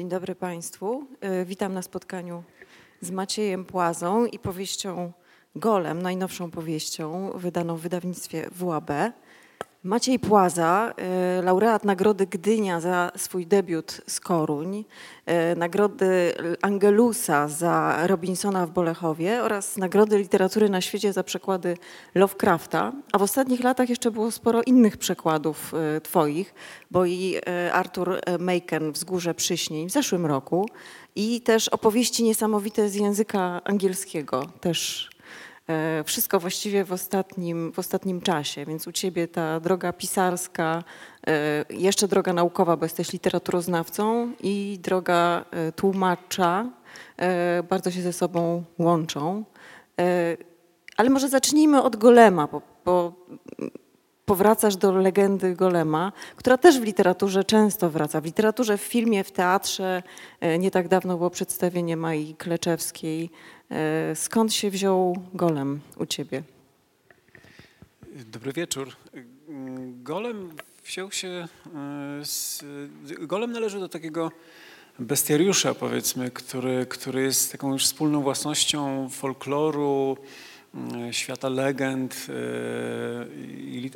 Dzień dobry Państwu. E, witam na spotkaniu z Maciejem Płazą i powieścią Golem, najnowszą powieścią wydaną w wydawnictwie WAB. Maciej Płaza, e, laureat Nagrody Gdynia za swój debiut z Koruń, e, Nagrody Angelusa za Robinsona w Bolechowie oraz Nagrody Literatury na świecie za przekłady Lovecrafta. A w ostatnich latach jeszcze było sporo innych przekładów e, twoich, bo i Arthur Machen Wzgórze Przyśnień w zeszłym roku i też opowieści niesamowite z języka angielskiego też wszystko właściwie w ostatnim, w ostatnim czasie, więc u Ciebie ta droga pisarska, e, jeszcze droga naukowa, bo jesteś literaturoznawcą i droga e, tłumacza bardzo się ze sobą łączą. Ale może zacznijmy od Golema, bo, bo powracasz do legendy Golema, która też w literaturze często wraca. W literaturze, w filmie, w teatrze. Nie tak dawno było przedstawienie Mai Kleczewskiej E, skąd się wziął golem u ciebie? Dobry wieczór. Golem wziął się e, z, Golem należy do takiego bestiariusza, powiedzmy, który, który jest taką już wspólną własnością folkloru, e, świata legend,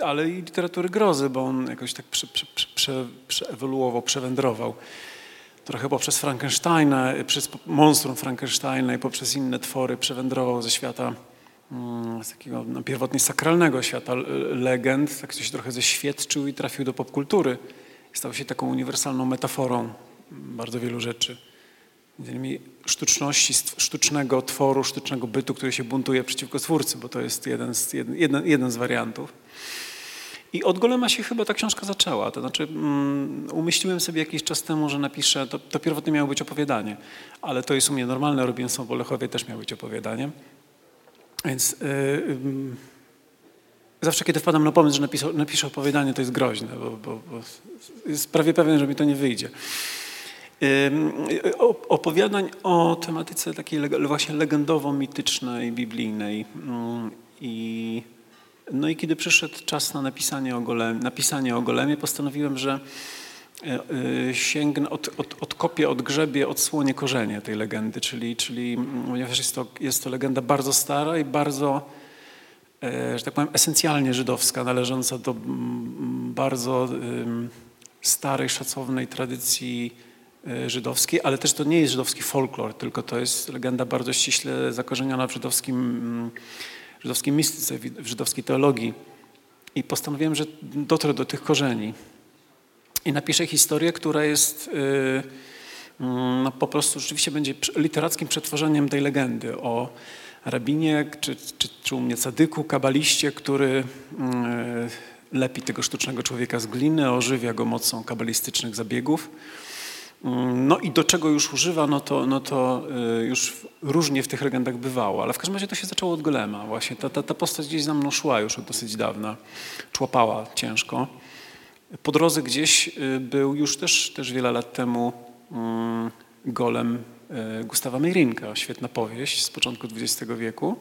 ale i literatury grozy, bo on jakoś tak prze, prze, prze, przeewoluował, przewędrował trochę poprzez Frankensteina, przez monstrum Frankensteina i poprzez inne twory przewędrował ze świata mm, z takiego no, pierwotnie sakralnego świata legend, tak się trochę zeświadczył i trafił do popkultury. Stał się taką uniwersalną metaforą bardzo wielu rzeczy. Między innymi sztuczności, sztucznego tworu, sztucznego bytu, który się buntuje przeciwko twórcy, bo to jest jeden z, jeden, jeden z wariantów. I od Golema się chyba ta książka zaczęła. To znaczy, um, umyśliłem sobie jakiś czas temu, że napiszę, to, to pierwotnie miało być opowiadanie, ale to jest u mnie normalne, Robinson w Olechowie też miało być opowiadanie. Więc yy, yy, zawsze, kiedy wpadam na pomysł, że napiszę, napiszę opowiadanie, to jest groźne, bo, bo, bo jest prawie pewien, że mi to nie wyjdzie. Opowiadań o tematyce takiej właśnie legendowo-mitycznej, biblijnej. Mm, i no i kiedy przyszedł czas na napisanie o, golem, napisanie o Golemie, postanowiłem, że e, e, sięgnę, od, od, odkopię, odgrzebię, odsłonię korzenie tej legendy, czyli, czyli mm, ponieważ jest to, jest to legenda bardzo stara i bardzo, e, że tak powiem, esencjalnie żydowska, należąca do mm, bardzo starej, szacownej tradycji żydowskiej, ale też to nie jest żydowski folklor, tylko to jest legenda bardzo ściśle zakorzeniona w żydowskim mm, żydowskiej mistyce, w żydowskiej teologii. I postanowiłem, że dotrę do tych korzeni. I napiszę historię, która jest yy, no, po prostu rzeczywiście będzie literackim przetworzeniem tej legendy o rabinie, czy, czy, czy u mnie cadyku, kabaliście, który yy, lepi tego sztucznego człowieka z gliny, ożywia go mocą kabalistycznych zabiegów. Mm, no i do czego już używa, no to, no to y, już różnie w tych legendach bywało, ale w każdym razie to się zaczęło od Golema. Właśnie ta, ta, ta postać gdzieś za mną szła już od dosyć dawna, człapała ciężko. Po drodze gdzieś y, był już też, też wiele lat temu mm, Golem y, Gustawa Meirinka, świetna powieść z początku XX wieku.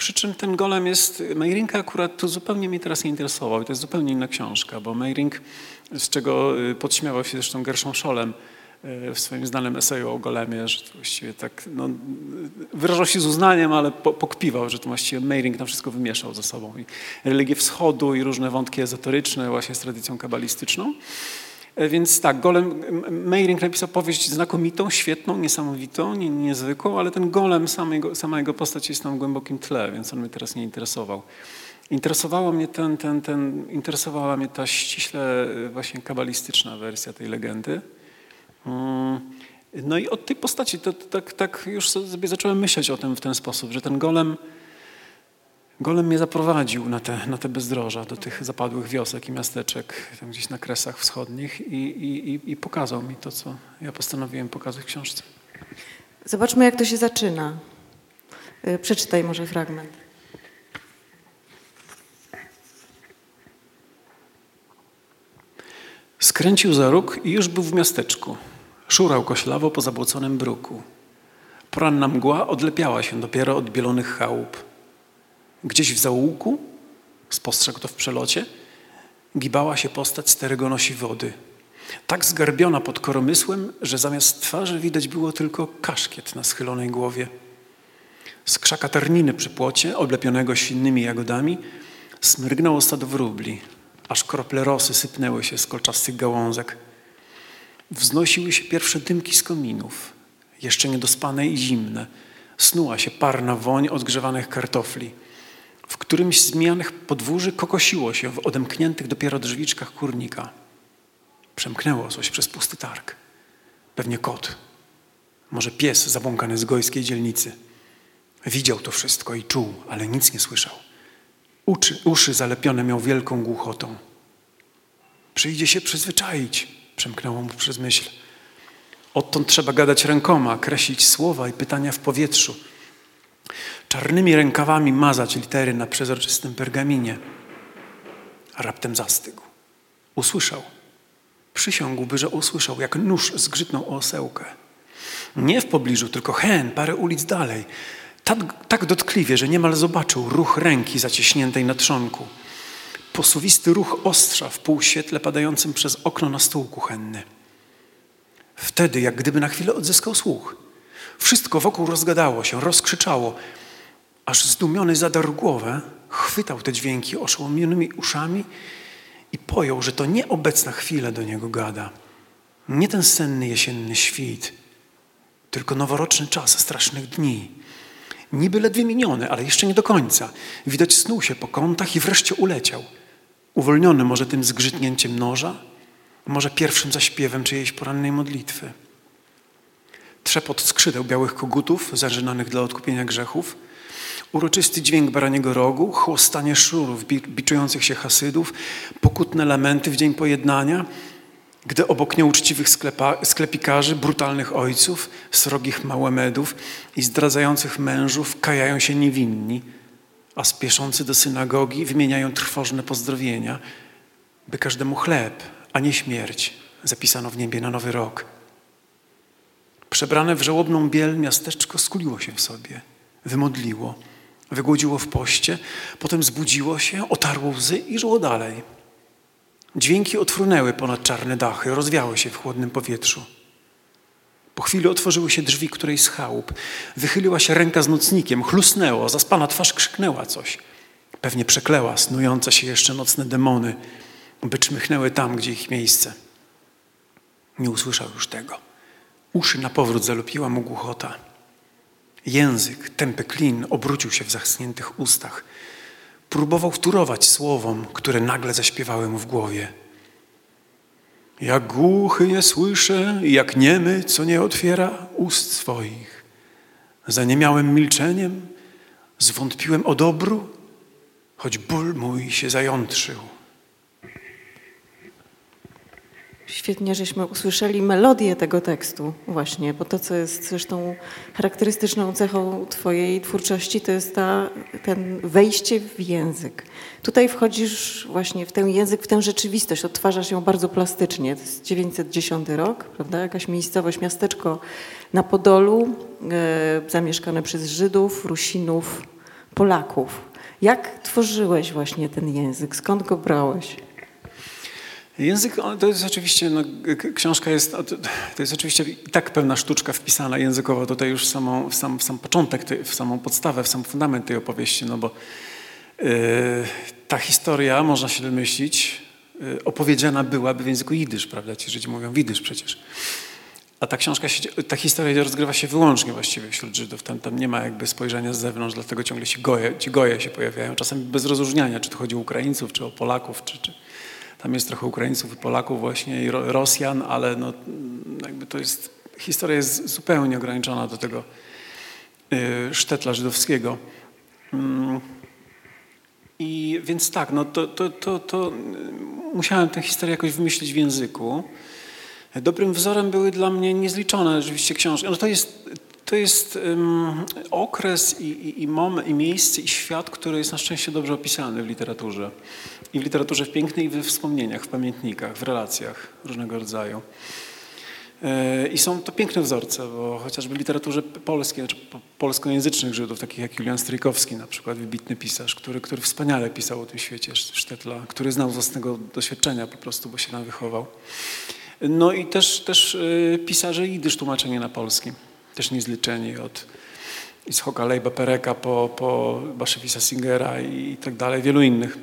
Przy czym ten golem jest, Meirinka akurat tu zupełnie mnie teraz nie interesował to jest zupełnie inna książka, bo Meirink, z czego y, podśmiewał się zresztą Gershon Scholem y, w swoim znanym eseju o golemie, że to właściwie tak, no, wyrażał się z uznaniem, ale pokpiwał, że to właściwie Meiring tam wszystko wymieszał ze sobą i religię wschodu i różne wątki ezoteryczne właśnie z tradycją kabalistyczną. E, więc tak, Golem, Meiring napisał powieść znakomitą, świetną, niesamowitą, nie, niezwykłą, ale ten Golem, sama jego, sama jego postać jest w głębokim tle, więc on mnie teraz nie interesował. Interesowało mnie ten, ten, ten, interesowała mnie ta ściśle e, właśnie kabalistyczna wersja tej legendy. Mm, no i od tej postaci to, tak, tak już sobie zacząłem myśleć o tym w ten sposób, że ten golem Golem mnie zaprowadził na te, na te bezdroża, do tych zapadłych wiosek i miasteczek, tam gdzieś na kresach wschodnich i, i, i pokazał mi to, co ja postanowiłem pokazać w książce. Zobaczmy, jak to się zaczyna. Y, przeczytaj może fragment. Skręcił za róg i już był w miasteczku. Szurał koślawo po zabłoconym bruku. Poranna mgła odlepiała się dopiero od bielonych chałup. Gdzieś w zaułku, spostrzegł to w przelocie, gibała się postać starego nosi wody. Tak zgarbiona pod koromysłem, że zamiast twarzy widać było tylko kaszkiet na schylonej głowie. Z krzaka terniny przy płocie, oblepionego silnymi jagodami, smyrgnęło stado wróbli, aż krople rosy sypnęły się z kolczastych gałązek. Wznosiły się pierwsze dymki z kominów, jeszcze niedospane i zimne. Snuła się parna woń odgrzewanych kartofli. W którymś z mijanych podwórzy kokosiło się w odemkniętych dopiero drzwiczkach kurnika. Przemknęło coś przez pusty targ. Pewnie kot, może pies zabłąkany z gojskiej dzielnicy. Widział to wszystko i czuł, ale nic nie słyszał. Uczy, uszy zalepione miał wielką głuchotą. Przyjdzie się przyzwyczaić, przemknęło mu przez myśl. Odtąd trzeba gadać rękoma, kreślić słowa i pytania w powietrzu. Czarnymi rękawami mazać litery na przezroczystym pergaminie. A raptem zastygł. Usłyszał. Przysiągłby, że usłyszał, jak nóż zgrzytnął o osełkę. Nie w pobliżu, tylko hen, parę ulic dalej. Tak, tak dotkliwie, że niemal zobaczył ruch ręki zacieśniętej na trzonku. Posuwisty ruch ostrza w półświetle padającym przez okno na stół kuchenny. Wtedy, jak gdyby na chwilę odzyskał słuch. Wszystko wokół rozgadało się, rozkrzyczało. Aż zdumiony zadarł głowę, chwytał te dźwięki oszołomionymi uszami i pojął, że to nie obecna chwila do niego gada. Nie ten senny jesienny świt, tylko noworoczny czas strasznych dni. Niby ledwie miniony, ale jeszcze nie do końca. Widać snuł się po kątach i wreszcie uleciał. Uwolniony może tym zgrzytnięciem noża, może pierwszym zaśpiewem czyjejś porannej modlitwy. Trzepot skrzydeł białych kogutów, zażynanych dla odkupienia grzechów, uroczysty dźwięk baraniego rogu, chłostanie szurów biczujących się hasydów, pokutne lamenty w dzień pojednania, gdy obok nieuczciwych sklepa, sklepikarzy, brutalnych ojców, srogich małemedów i zdradzających mężów kajają się niewinni, a spieszący do synagogi wymieniają trwożne pozdrowienia, by każdemu chleb, a nie śmierć zapisano w niebie na nowy rok. Przebrane w żałobną biel miasteczko skuliło się w sobie, wymodliło, wygłodziło w poście, potem zbudziło się, otarło łzy i żyło dalej. Dźwięki otwrunęły ponad czarne dachy, rozwiały się w chłodnym powietrzu. Po chwili otworzyły się drzwi którejś z chałup. Wychyliła się ręka z nocnikiem, chlusnęło, zaspana twarz krzyknęła coś. Pewnie przekleła snujące się jeszcze nocne demony, by czmychnęły tam, gdzie ich miejsce. Nie usłyszał już tego. Uszy na powrót zalupiła mu głuchota. Język, tępy klin obrócił się w zaschniętych ustach. Próbował wturować słowom, które nagle zaśpiewały mu w głowie. Jak głuchy nie słyszę, jak niemy, co nie otwiera ust swoich. Zaniemiałem milczeniem, zwątpiłem o dobru, choć ból mój się zajątrzył. Świetnie, żeśmy usłyszeli melodię tego tekstu właśnie, bo to, co jest zresztą charakterystyczną cechą Twojej twórczości, to jest ta, ten wejście w język. Tutaj wchodzisz właśnie w ten język, w tę rzeczywistość, odtwarzasz ją bardzo plastycznie. To jest 910 rok, prawda? Jakaś miejscowość, miasteczko na Podolu, e, zamieszkane przez Żydów, Rusinów, Polaków. Jak tworzyłeś właśnie ten język? Skąd go brałeś? Język, to jest oczywiście, no, książka jest, to jest oczywiście i tak pewna sztuczka wpisana językowo tutaj już w, samą, w, sam, w sam początek, w samą podstawę, w sam fundament tej opowieści, no bo yy, ta historia, można się domyślić, yy, opowiedziana byłaby w języku jidysz, prawda, ci Żydzi mówią widysz przecież. A ta książka, ta historia rozgrywa się wyłącznie właściwie wśród Żydów. Tam, tam nie ma jakby spojrzenia z zewnątrz, dlatego ciągle się goje, ci goje się pojawiają, czasami bez rozróżniania, czy to chodzi o Ukraińców, czy o Polaków, czy, czy, tam jest trochę Ukraińców i Polaków właśnie i Rosjan, ale no, jakby to jest, historia jest zupełnie ograniczona do tego y, sztetla żydowskiego. Mm. I więc tak, no to, to, to, to musiałem tę historię jakoś wymyślić w języku. Dobrym wzorem były dla mnie niezliczone oczywiście książki. No to jest, to jest um, okres i, i, i, moment, i miejsce, i świat, który jest na szczęście dobrze opisany w literaturze. I w literaturze w pięknej, i we wspomnieniach, w pamiętnikach, w relacjach różnego rodzaju. E, I są to piękne wzorce, bo chociażby w literaturze polskiej, znaczy polskojęzycznych Żydów, takich jak Julian Strykowski na przykład, wybitny pisarz, który, który wspaniale pisał o tym świecie Sztetla, który znał z własnego doświadczenia po prostu, bo się tam wychował. No i też, też y, pisarze jidysz tłumaczenie na polski, też niezliczeni od Ishoka Lejba Pereka po, po Baszewisa Singera i tak dalej, wielu innych.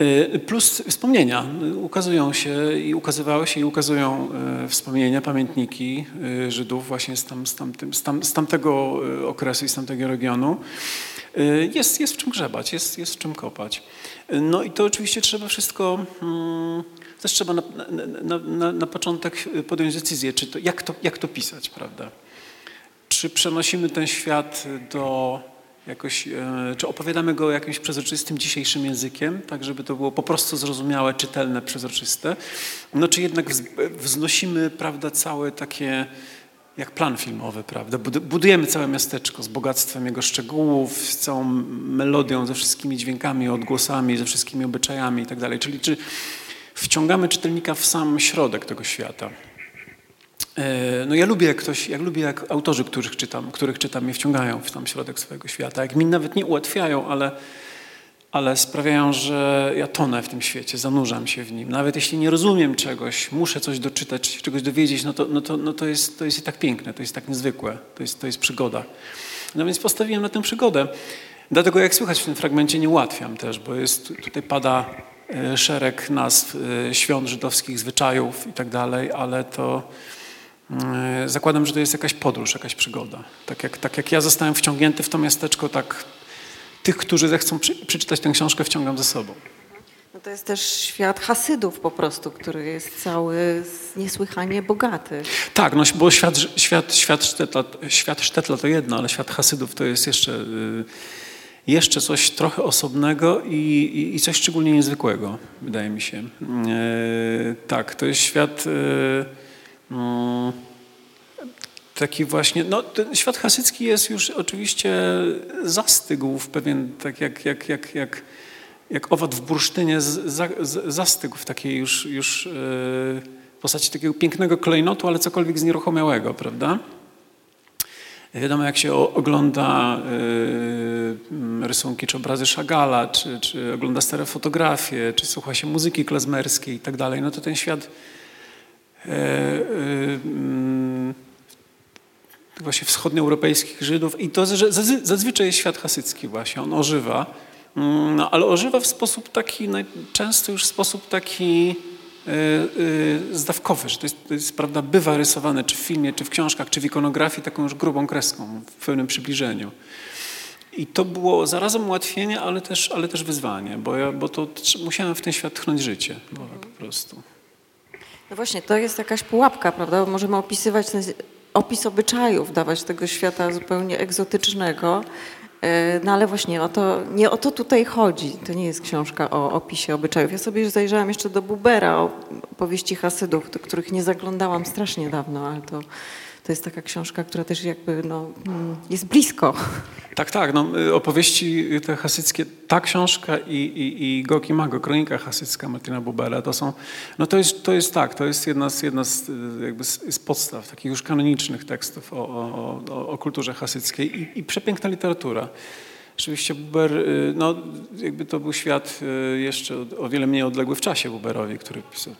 Y, plus wspomnienia. Ukazują się i ukazywały się i ukazują y, wspomnienia, pamiętniki y, Żydów właśnie z, tam, z, tamtym, z, tam, z tamtego okresu i z tamtego regionu. Jest, jest w czym grzebać, jest, jest w czym kopać. No i to oczywiście trzeba wszystko, hmm, też trzeba na, na, na, na początek podjąć decyzję, czy to, jak, to, jak to pisać, prawda? Czy przenosimy ten świat do jakoś, e, czy opowiadamy go jakimś przezroczystym dzisiejszym językiem, tak żeby to było po prostu zrozumiałe, czytelne, przezroczyste, no czy jednak wznosimy, prawda, całe takie jak plan filmowy, prawda? Budujemy całe miasteczko z bogactwem jego szczegółów, z całą melodią, ze wszystkimi dźwiękami, odgłosami, ze wszystkimi obyczajami i tak dalej. Czyli czy wciągamy czytelnika w sam środek tego świata. E, no ja lubię jak ktoś, jak lubię jak autorzy, których czytam, których czytam mnie wciągają w tam środek swojego świata. Jak mi nawet nie ułatwiają, ale, ale sprawiają, że ja tonę w tym świecie, zanurzam się w nim. Nawet jeśli nie rozumiem czegoś, muszę coś doczytać, czegoś dowiedzieć, no to, no to, no to, jest, to jest i tak piękne, to jest tak niezwykłe, to jest, to jest przygoda. No więc postawiłem na tę przygodę. Dlatego jak słychać w tym fragmencie nie ułatwiam też, bo jest, tutaj pada szereg nazw e, świąt żydowskich, zwyczajów i tak dalej, ale to E, zakładam, że to jest jakaś podróż, jakaś przygoda. Tak jak, tak jak ja zostałem wciągnięty w to miasteczko, tak tych, którzy zechcą przy, przeczytać tę książkę, wciągam ze sobą. No to jest też świat Hasydów po prostu, który jest cały niesłychanie bogaty. Tak, no bo świat, świat, świat, Sztetla, świat Sztetla to jedno, ale świat Hasydów to jest jeszcze, y, jeszcze coś trochę osobnego i, i, i coś szczególnie niezwykłego, wydaje mi się. E, tak, to jest świat... Y, Mm, taki właśnie, no świat hasycki jest już oczywiście zastygł w pewien, tak jak, jak, jak, jak, jak owad w bursztynie zastygł w takiej już, już yy, postaci takiego pięknego klejnotu, ale cokolwiek znieruchomiałego, prawda? Wiadomo, jak się ogląda y, rysunki czy obrazy Chagala, czy, czy ogląda stare fotografie, czy słucha się muzyki klezmerskiej i tak dalej, no to ten świat E, e, mm, właśnie wschodnioeuropejskich Żydów i to zazwyczaj jest świat hasycki właśnie, on ożywa, mm, no, ale ożywa w sposób taki, często już w sposób taki zdawkowy, że to jest, to jest, prawda, bywa rysowane czy w filmie, czy w książkach, czy w ikonografii taką już grubą kreską, w pełnym przybliżeniu. I to było zarazem ułatwienie, ale też, ale też wyzwanie, bo, ja, bo to musiałem w ten świat tchnąć życie po prostu. No właśnie, to jest jakaś pułapka, prawda? Możemy opisywać ten opis obyczajów, dawać tego świata zupełnie egzotycznego, e, no ale właśnie o to, nie o to tutaj chodzi. To nie jest książka o opisie obyczajów. Ja sobie zajrzałam jeszcze do Bubera, o powieści Hasydów, do których nie zaglądałam strasznie dawno, ale to to jest taka książka, która też jakby no, mm, jest blisko. Tak, tak. No, y, opowieści te hasyckie, ta książka i, i, i Goki Mago, kronika hasycka Martina Bubera, to są, no to jest, to jest tak, to jest jedna z, jedna z, jakby z, podstaw takich już kanonicznych tekstów o, o, o, o kulturze hasyckiej i, i przepiękna literatura. Rzeczywiście Buber, y, no jakby to był świat y, jeszcze o wiele mniej odległy w czasie Buberowi, który pisał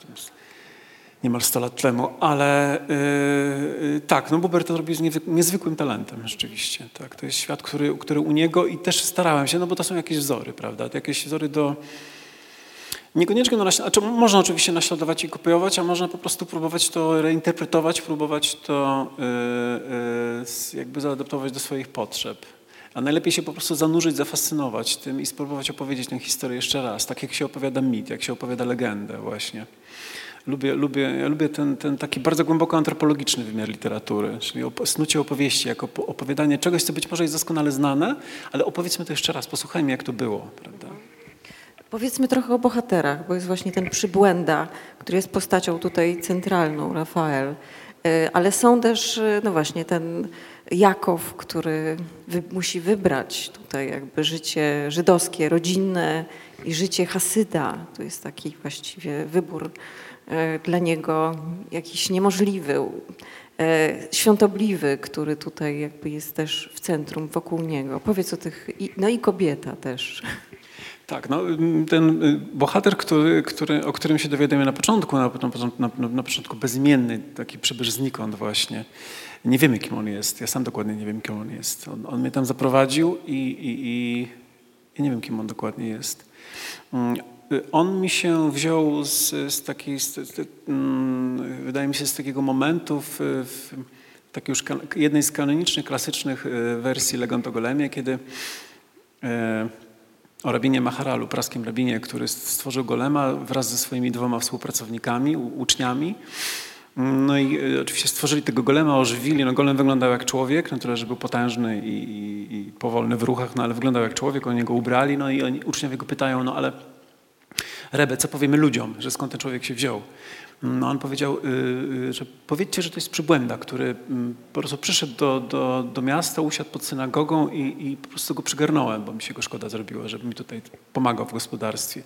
niemal 100 lat temu, ale yy, tak, no Buber to robi z niezwykłym talentem rzeczywiście. Tak, to jest świat, który, który u niego i też starałem się, no bo to są jakieś wzory, prawda, to jakieś wzory do Niekoniecznie, no, znaczy można oczywiście naśladować i kopiować, a można po prostu próbować to reinterpretować, próbować to yy, yy, jakby zaadaptować do swoich potrzeb. A najlepiej się po prostu zanurzyć, zafascynować tym i spróbować opowiedzieć tę historię jeszcze raz, tak jak się opowiada mit, jak się opowiada legendę właśnie lubię, lubię, ja lubię ten, ten taki bardzo głęboko antropologiczny wymiar literatury, czyli snucie opowieści jako opowiadanie czegoś, co być może jest doskonale znane, ale opowiedzmy to jeszcze raz, posłuchajmy jak to było. Prawda? Powiedzmy trochę o bohaterach, bo jest właśnie ten przybłęda, który jest postacią tutaj centralną, Rafael. E, ale są też, e, no właśnie, ten Jakow, który wy, musi wybrać tutaj jakby życie żydowskie, rodzinne i życie Hasyda. To jest taki właściwie wybór dla niego jakiś niemożliwy, e, świątobliwy, który tutaj jakby jest też w centrum wokół niego. Powiedz o tych, no i kobieta też. Tak, no, ten y, bohater, który, który, o którym się dowiadujemy na początku, na, na, na, na początku bezimienny, taki przybysz znikąd właśnie. Nie wiemy, kim on jest. Ja sam dokładnie nie wiem, kim on jest. On, on mnie tam zaprowadził i, i, i, i nie wiem, kim on dokładnie jest. On mi się wziął z, z takiej, z, z, mm, wydaje mi się, z takiego momentu w, w takiej już jednej z kanonicznych, klasycznych y, wersji Legend o Golemie, kiedy e, o rabinie Maharalu, praskim rabinie, który stworzył Golema wraz ze swoimi dwoma współpracownikami, uczniami. No i y, oczywiście stworzyli tego golema, ożywili. No golem wyglądał jak człowiek, no tyle, że był potężny i, i, i, powolny w ruchach, no ale wyglądał jak człowiek, oni go ubrali, no i oni, uczniowie go pytają, no ale Rebe, co powiemy ludziom, że skąd ten człowiek się wziął? No on powiedział, yy, że powiedzcie, że to jest przybłęda, który mm, po prostu przyszedł do, do, do miasta, usiadł pod synagogą i, i po prostu go przygarnąłem, bo mi się go szkoda zrobiło, żeby mi tutaj pomagał w gospodarstwie.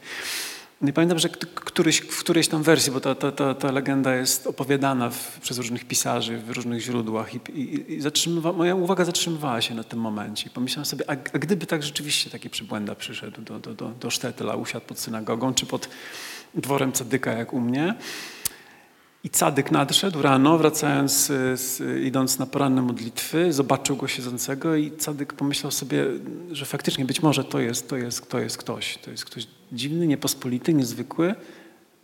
Nie pamiętam, że któryś, w którejś tam wersji, bo ta, ta, ta, ta legenda jest opowiadana w, przez różnych pisarzy w różnych źródłach i, i, i moja uwaga zatrzymywała się na tym momencie. I pomyślałem sobie, a, a gdyby tak rzeczywiście taki przybłęda przyszedł do, do, do, do Sztetla, usiadł pod synagogą czy pod dworem Cadyka jak u mnie, i Cadyk nadszedł rano, wracając, z, idąc na poranne modlitwy, zobaczył go siedzącego i Cadyk pomyślał sobie, że faktycznie być może to jest, to jest, to jest ktoś. To jest ktoś dziwny, niepospolity, niezwykły.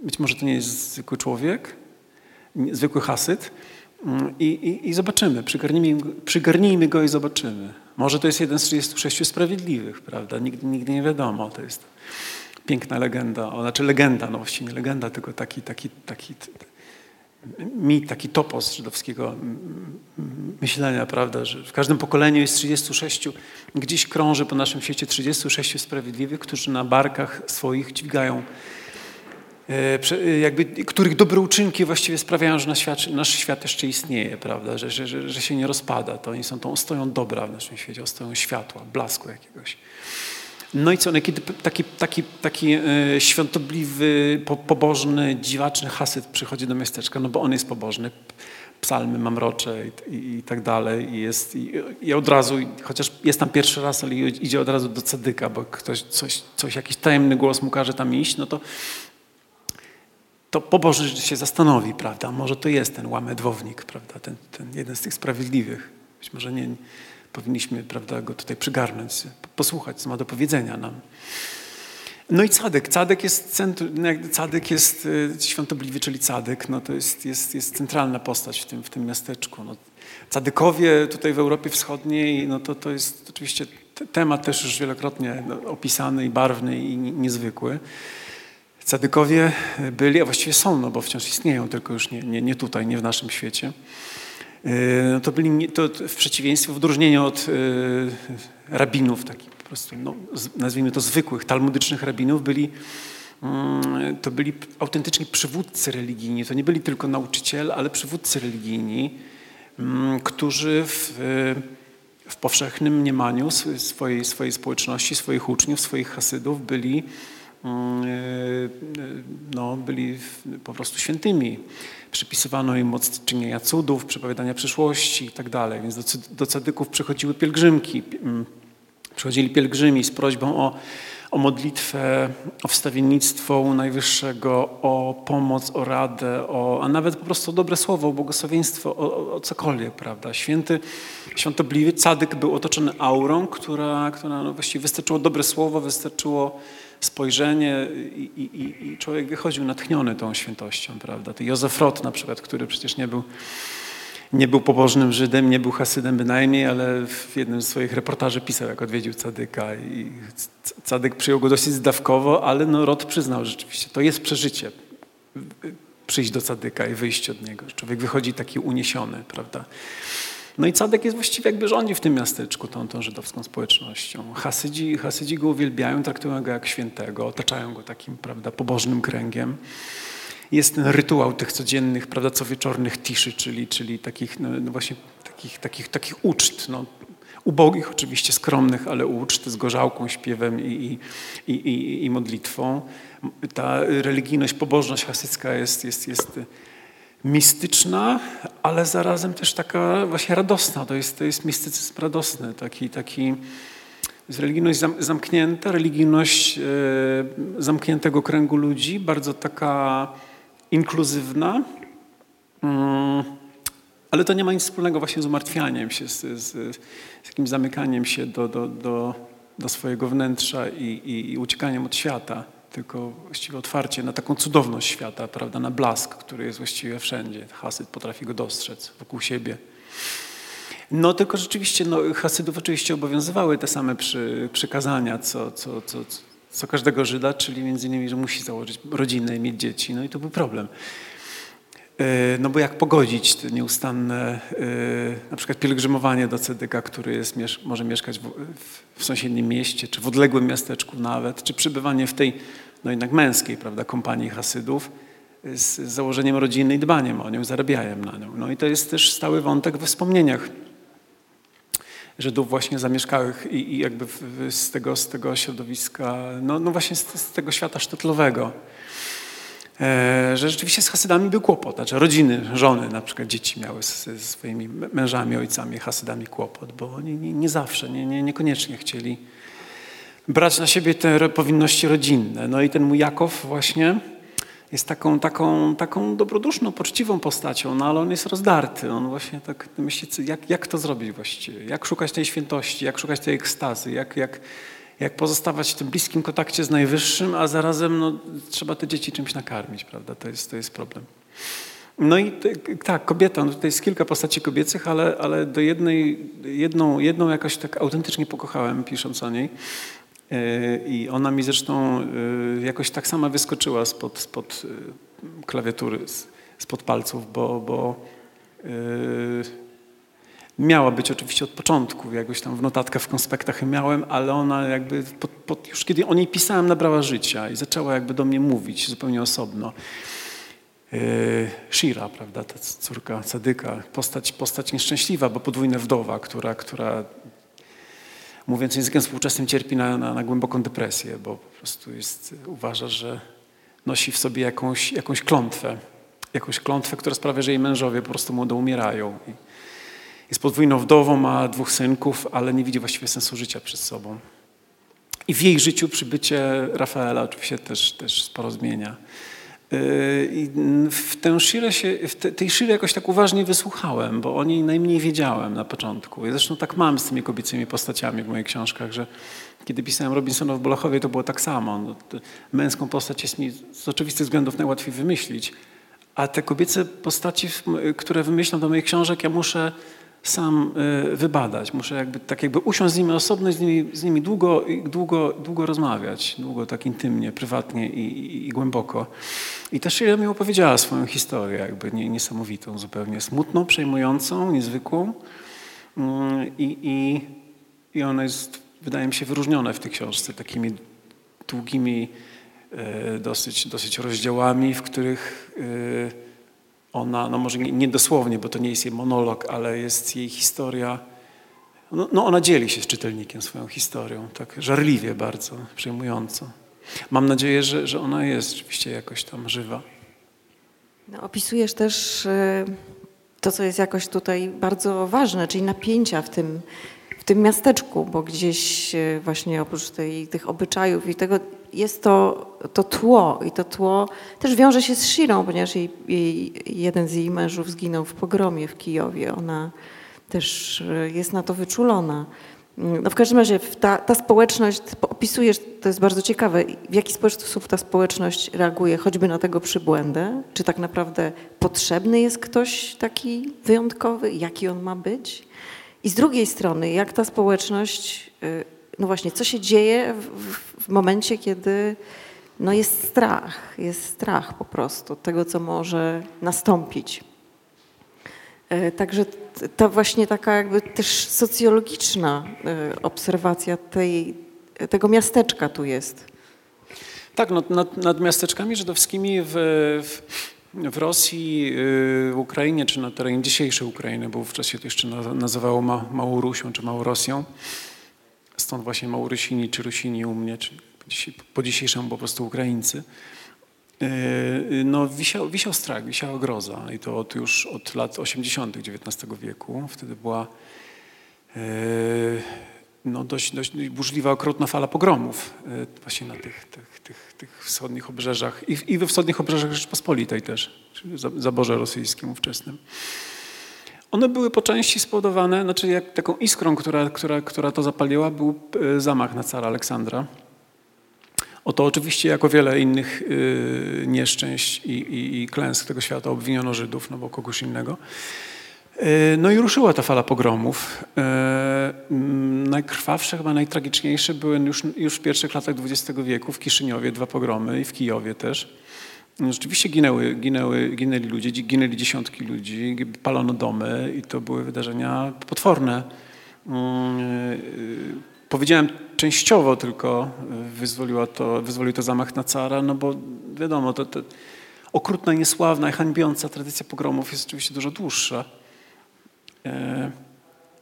Być może to nie jest zwykły człowiek, zwykły hasyt. I, i, i zobaczymy, przygarnijmy, przygarnijmy go i zobaczymy. Może to jest jeden z 36 sprawiedliwych, prawda? Nigdy, nigdy nie wiadomo. To jest piękna legenda, o, znaczy legenda, no właściwie nie legenda, tylko taki, taki, taki mit, taki topos żydowskiego myślenia, prawda, że w każdym pokoleniu jest 36, gdzieś krąży po naszym świecie 36 sprawiedliwych, którzy na barkach swoich dźwigają, e, jakby, których dobre uczynki właściwie sprawiają, że nasz świat, nasz świat jeszcze istnieje, prawda, że, że, że się nie rozpada. To oni są tą ostoją dobra w naszym świecie, ostoją światła, blasku jakiegoś. No i co, no kiedy taki, taki, taki e, świątobliwy, po, pobożny, dziwaczny hasyt przychodzi do miasteczka, no bo on jest pobożny, psalmy mamrocze i, i, i tak dalej. I jest i, i, od razu, chociaż jest tam pierwszy raz, ale idzie od razu do cadyka, bo ktoś, coś, coś, jakiś tajemny głos mu każe tam iść, no to to pobożny się zastanowi, prawda, może to jest ten łamedwownik, prawda, ten, ten jeden z tych sprawiedliwych. Być może nie, powinniśmy prawda, go tutaj przygarnąć, posłuchać, co ma do powiedzenia nam. No i Cadek. Cadek jest, centrum, no Cadek jest y, świątobliwy, czyli Cadek. No to jest, jest, jest centralna postać w tym, w tym miasteczku. No, Cadykowie tutaj w Europie Wschodniej, no to, to jest oczywiście temat też już wielokrotnie no, opisany i barwny i niezwykły. Cadykowie byli, a właściwie są, no bo wciąż istnieją, tylko już nie, nie, nie tutaj, nie w naszym świecie. E, no to byli to w przeciwieństwie, w odróżnieniu od e, rabinów, takich po prostu, no, nazwijmy to zwykłych, talmudycznych rabinów, byli, mm, to byli autentyczni przywódcy religijni. To nie byli tylko nauczyciele, ale przywódcy religijni, mm, którzy w, w powszechnym mniemaniu swojej, swojej społeczności, swoich uczniów, swoich hasydów byli, mm, e, no, byli po prostu świętymi przypisywano im moc czynienia cudów, przepowiadania przyszłości i tak. Więc do, do cadyków przychodziły pielgrzymki, mm, przychodzili pielgrzymi z prośbą o, o modlitwę, o wstawiennictwo u Najwyższego, o pomoc, o radę, o, a nawet po prostu o dobre słowo, o błogosławieństwo, o, o cokolwiek, prawda. Święty, świątobliwy cadyk był otoczony aurą, która, która no właściwie wystarczyło dobre słowo, wystarczyło spojrzenie i, i, i człowiek wychodził natchniony tą świętością, prawda. To Józef Rot na przykład, który przecież nie był, nie był pobożnym Żydem, nie był Hasydem bynajmniej, ale w jednym z swoich reportaży pisał, jak odwiedził Cadyka i Cadyk przyjął go dosyć zdawkowo, ale no Rot przyznał rzeczywiście, to jest przeżycie przyjść do Cadyka i wyjść od niego. Człowiek wychodzi taki uniesiony, prawda. No i Cadek jest właściwie jakby rządzi w tym miasteczku tą, tą żydowską społecznością. Hasydzi, Hasydzi go uwielbiają, traktują go jak świętego, otaczają go takim prawda, pobożnym kręgiem. Jest ten rytuał tych codziennych, prawda, co wieczornych tiszy, czyli, czyli takich no, no właśnie takich, takich, takich uczt, no, ubogich oczywiście, skromnych, ale uczt z gorzałką, śpiewem i, i, i, i modlitwą. Ta religijność, pobożność hasycka jest, jest, jest mistyczna, ale zarazem też taka właśnie radosna. To jest, to jest mistycyzm radosny, taki, taki Jest religijność zamknięta, religijność zamkniętego kręgu ludzi, bardzo taka inkluzywna, mm, ale to nie ma nic wspólnego właśnie z umartwianiem się, z, z, z takim zamykaniem się do, do, do, do swojego wnętrza i, i, i uciekaniem od świata, tylko właściwie otwarcie na taką cudowność świata, prawda, na blask, który jest właściwie wszędzie. Hasyd potrafi go dostrzec wokół siebie. No tylko rzeczywiście no, Hasydów oczywiście obowiązywały te same przy, przykazania, co, co, co, co każdego Żyda, czyli między innymi, że musi założyć rodzinę i mieć dzieci. No i to był problem. E, no bo jak pogodzić te nieustanne e, na przykład pielgrzymowanie do Cedyka, który jest, może mieszkać w, w, sąsiednim mieście, czy w odległym miasteczku nawet, czy przebywanie w tej no jednak męskiej prawda, kompanii Hasydów z założeniem rodziny i dbaniem o nią, zarabianiem na nią. No i to jest też stały wątek we wspomnieniach Żydów właśnie zamieszkałych i, i jakby z, tego, z tego środowiska, no, no właśnie z, z tego świata sztetlowego. E, że rzeczywiście z Hasydami był kłopot. Znaczy rodziny, żony, na przykład dzieci miały ze swoimi mężami, ojcami, Hasydami kłopot, bo oni nie, nie zawsze, nie, nie, niekoniecznie chcieli brać na siebie te powinności rodzinne. No i ten mój Jakow właśnie jest taką, taką, taką dobroduszną, poczciwą postacią, no ale on jest rozdarty. On właśnie tak myśli, jak, jak to zrobić właściwie, jak szukać tej świętości, jak szukać tej ekstazy, jak, jak, jak pozostawać w tym bliskim kontakcie z Najwyższym, a zarazem no, trzeba te dzieci czymś nakarmić, prawda? To jest, to jest problem. No i tak, kobieta, no tutaj jest kilka postaci kobiecych, ale, ale do jednej, jedną, jedną jakoś tak autentycznie pokochałem, pisząc o niej. E, I ona mi zresztą e, jakoś tak sama wyskoczyła spod, spod e, klawiatury, spod palców, bo, bo miała być oczywiście od początku, jakoś tam w notatkach, w konspektach miałem, ale ona jakby pod, pod, już kiedy o niej pisałem, nabrała życia i zaczęła jakby do mnie mówić zupełnie osobno. Shira, prawda, ta córka Sadyka, postać, postać nieszczęśliwa, bo podwójna wdowa, która, która mówiąc językiem współczesnym, cierpi na, na, na, głęboką depresję, bo po prostu jest, uważa, że nosi w sobie jakąś, jakąś klątwę. Jakąś klątwę, która sprawia, że jej mężowie po prostu młodo umierają. I jest podwójną wdową, ma dwóch synków, ale nie widzi właściwie sensu życia przed sobą. I w jej życiu przybycie Rafaela oczywiście też, też sporo zmienia. Yy, I w tę Shirę się, w te, tej Shiry jakoś tak uważnie wysłuchałem, bo o niej najmniej wiedziałem na początku. Ja zresztą tak mam z tymi kobiecymi postaciami w moich książkach, że kiedy pisałem Robinsona w Bolachowie, to było tak samo. No, męską postać jest mi z oczywistych względów najłatwiej wymyślić, a te kobiece postaci, które wymyślam do moich książek, ja muszę sam y, wybadać. Muszę jakby, tak jakby usiąść z nimi osobno z nimi, z nimi długo, długo, długo rozmawiać. Długo, tak intymnie, prywatnie i, i, i głęboko. I też ja mi opowiedziała swoją historię, jakby niesamowitą zupełnie. Smutną, przejmującą, niezwykłą. Mm, I, i, I ona jest, wydaje mi się, wyróżniona w tej książce takimi długimi e, dosyć, dosyć rozdziałami, w których e, ona, no może nie dosłownie, bo to nie jest jej monolog, ale jest jej historia. No, no ona dzieli się z czytelnikiem swoją historią, tak żarliwie bardzo, przejmująco. Mam nadzieję, że, że ona jest rzeczywiście jakoś tam żywa. No, opisujesz też y, to, co jest jakoś tutaj bardzo ważne, czyli napięcia w tym, w tym miasteczku, bo gdzieś y, właśnie oprócz tej, tych obyczajów i tego jest to, to tło i to tło też wiąże się z Shirą, ponieważ jej, jej, jeden z jej mężów zginął w pogromie w Kijowie. Ona też e, jest na to wyczulona. No w każdym razie ta, ta społeczność, opisujesz, to jest bardzo ciekawe, w jaki sposób ta społeczność reaguje choćby na tego przybłędę? Czy tak naprawdę potrzebny jest ktoś taki wyjątkowy? Jaki on ma być? I z drugiej strony, jak ta społeczność e, no właśnie, co się dzieje w, w, momencie, kiedy no jest strach, jest strach po prostu tego, co może nastąpić. E, także to właśnie taka jakby też socjologiczna e, obserwacja tej, tego miasteczka tu jest. Tak, no, nad, nad miasteczkami żydowskimi w, w, w Rosji, w Ukrainie, czy na terenie dzisiejszej Ukrainy, bo wówczas się to jeszcze nazywało Małorusią czy Małorosją, stąd właśnie Małorysini czy Rusini u mnie, czy po dzisiejszemu po prostu Ukraińcy. E, no, wisiał, wisiał strach, wisiała groza i to od, już od lat 80. XIX wieku. Wtedy była e, no dość, dość burzliwa, okrutna fala pogromów właśnie na tych, tych, tych, tych wschodnich obrzeżach i, i we wschodnich obrzeżach Rzeczypospolitej też, czyli zaborze rosyjskim ówczesnym. One były po części spowodowane, znaczy jak taką iskrą, która, która, która to zapaliła, był zamach na cara Aleksandra. Oto oczywiście jako wiele innych y, nieszczęść i, i, i klęsk tego świata obwiniono Żydów, no bo kogoś innego. Y, no i ruszyła ta fala pogromów. Najkrwawsze, chyba najtragiczniejsze były już, już w pierwszych latach XX wieku w Kiszyniowie dwa pogromy i w Kijowie też. No, rzeczywiście ginęły, ginęły, ginęli ludzie, ginęli dziesiątki ludzi, palono domy i to były wydarzenia potworne. Mm, Powiedziałem częściowo tylko wyzwoliła to, wyzwolił to zamach na cara, no bo wiadomo, to, to okrutna, niesławna i hańbiąca tradycja pogromów jest oczywiście dużo dłuższa.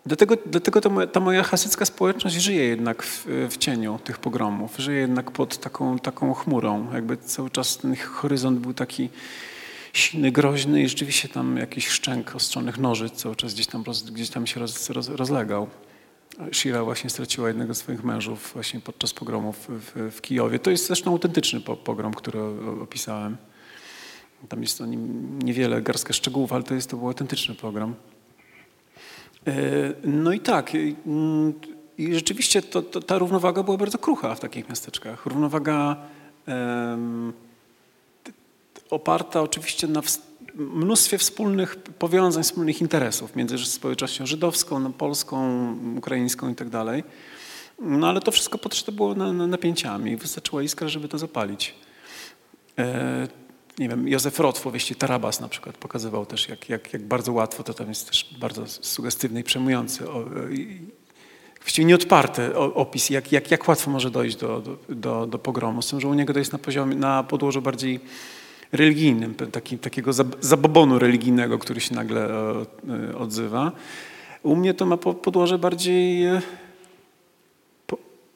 Dlatego, dlatego ta, moja, ta moja hasycka społeczność żyje jednak w, w, cieniu tych pogromów, żyje jednak pod taką, taką chmurą. Jakby cały czas ten horyzont był taki silny, groźny i rzeczywiście tam jakiś szczęk ostrzonych noży cały czas gdzieś tam, gdzieś tam się roz, roz, rozlegał. Shira właśnie straciła jednego z swoich mężów właśnie podczas pogromów w, w Kijowie. To jest zresztą autentyczny pogrom, który opisałem. Tam jest o nim niewiele, garstka szczegółów, ale to, jest, to był autentyczny pogrom. E, no i tak, i rzeczywiście to, to, ta równowaga była bardzo krucha w takich miasteczkach. Równowaga um, oparta oczywiście na mnóstwie wspólnych powiązań, wspólnych interesów między społecznością żydowską, no, polską, ukraińską i tak. No ale to wszystko potrzebne było na, na napięciami. Wystarczyła iskra, żeby to zapalić. E, nie wiem, Józef Rot w powieści Tarabas na przykład pokazywał też, jak, jak, jak bardzo łatwo, to tam jest też bardzo sugestywny i przejmujący, o, i, właściwie nieodparty opis, jak, jak, jak łatwo może dojść do, do, do, do pogromu. Z tym, że u niego to jest na poziomie, na podłożu bardziej religijnym, taki, takiego zabobonu religijnego, który się nagle e, e, odzywa. U mnie to ma podłoże bardziej e,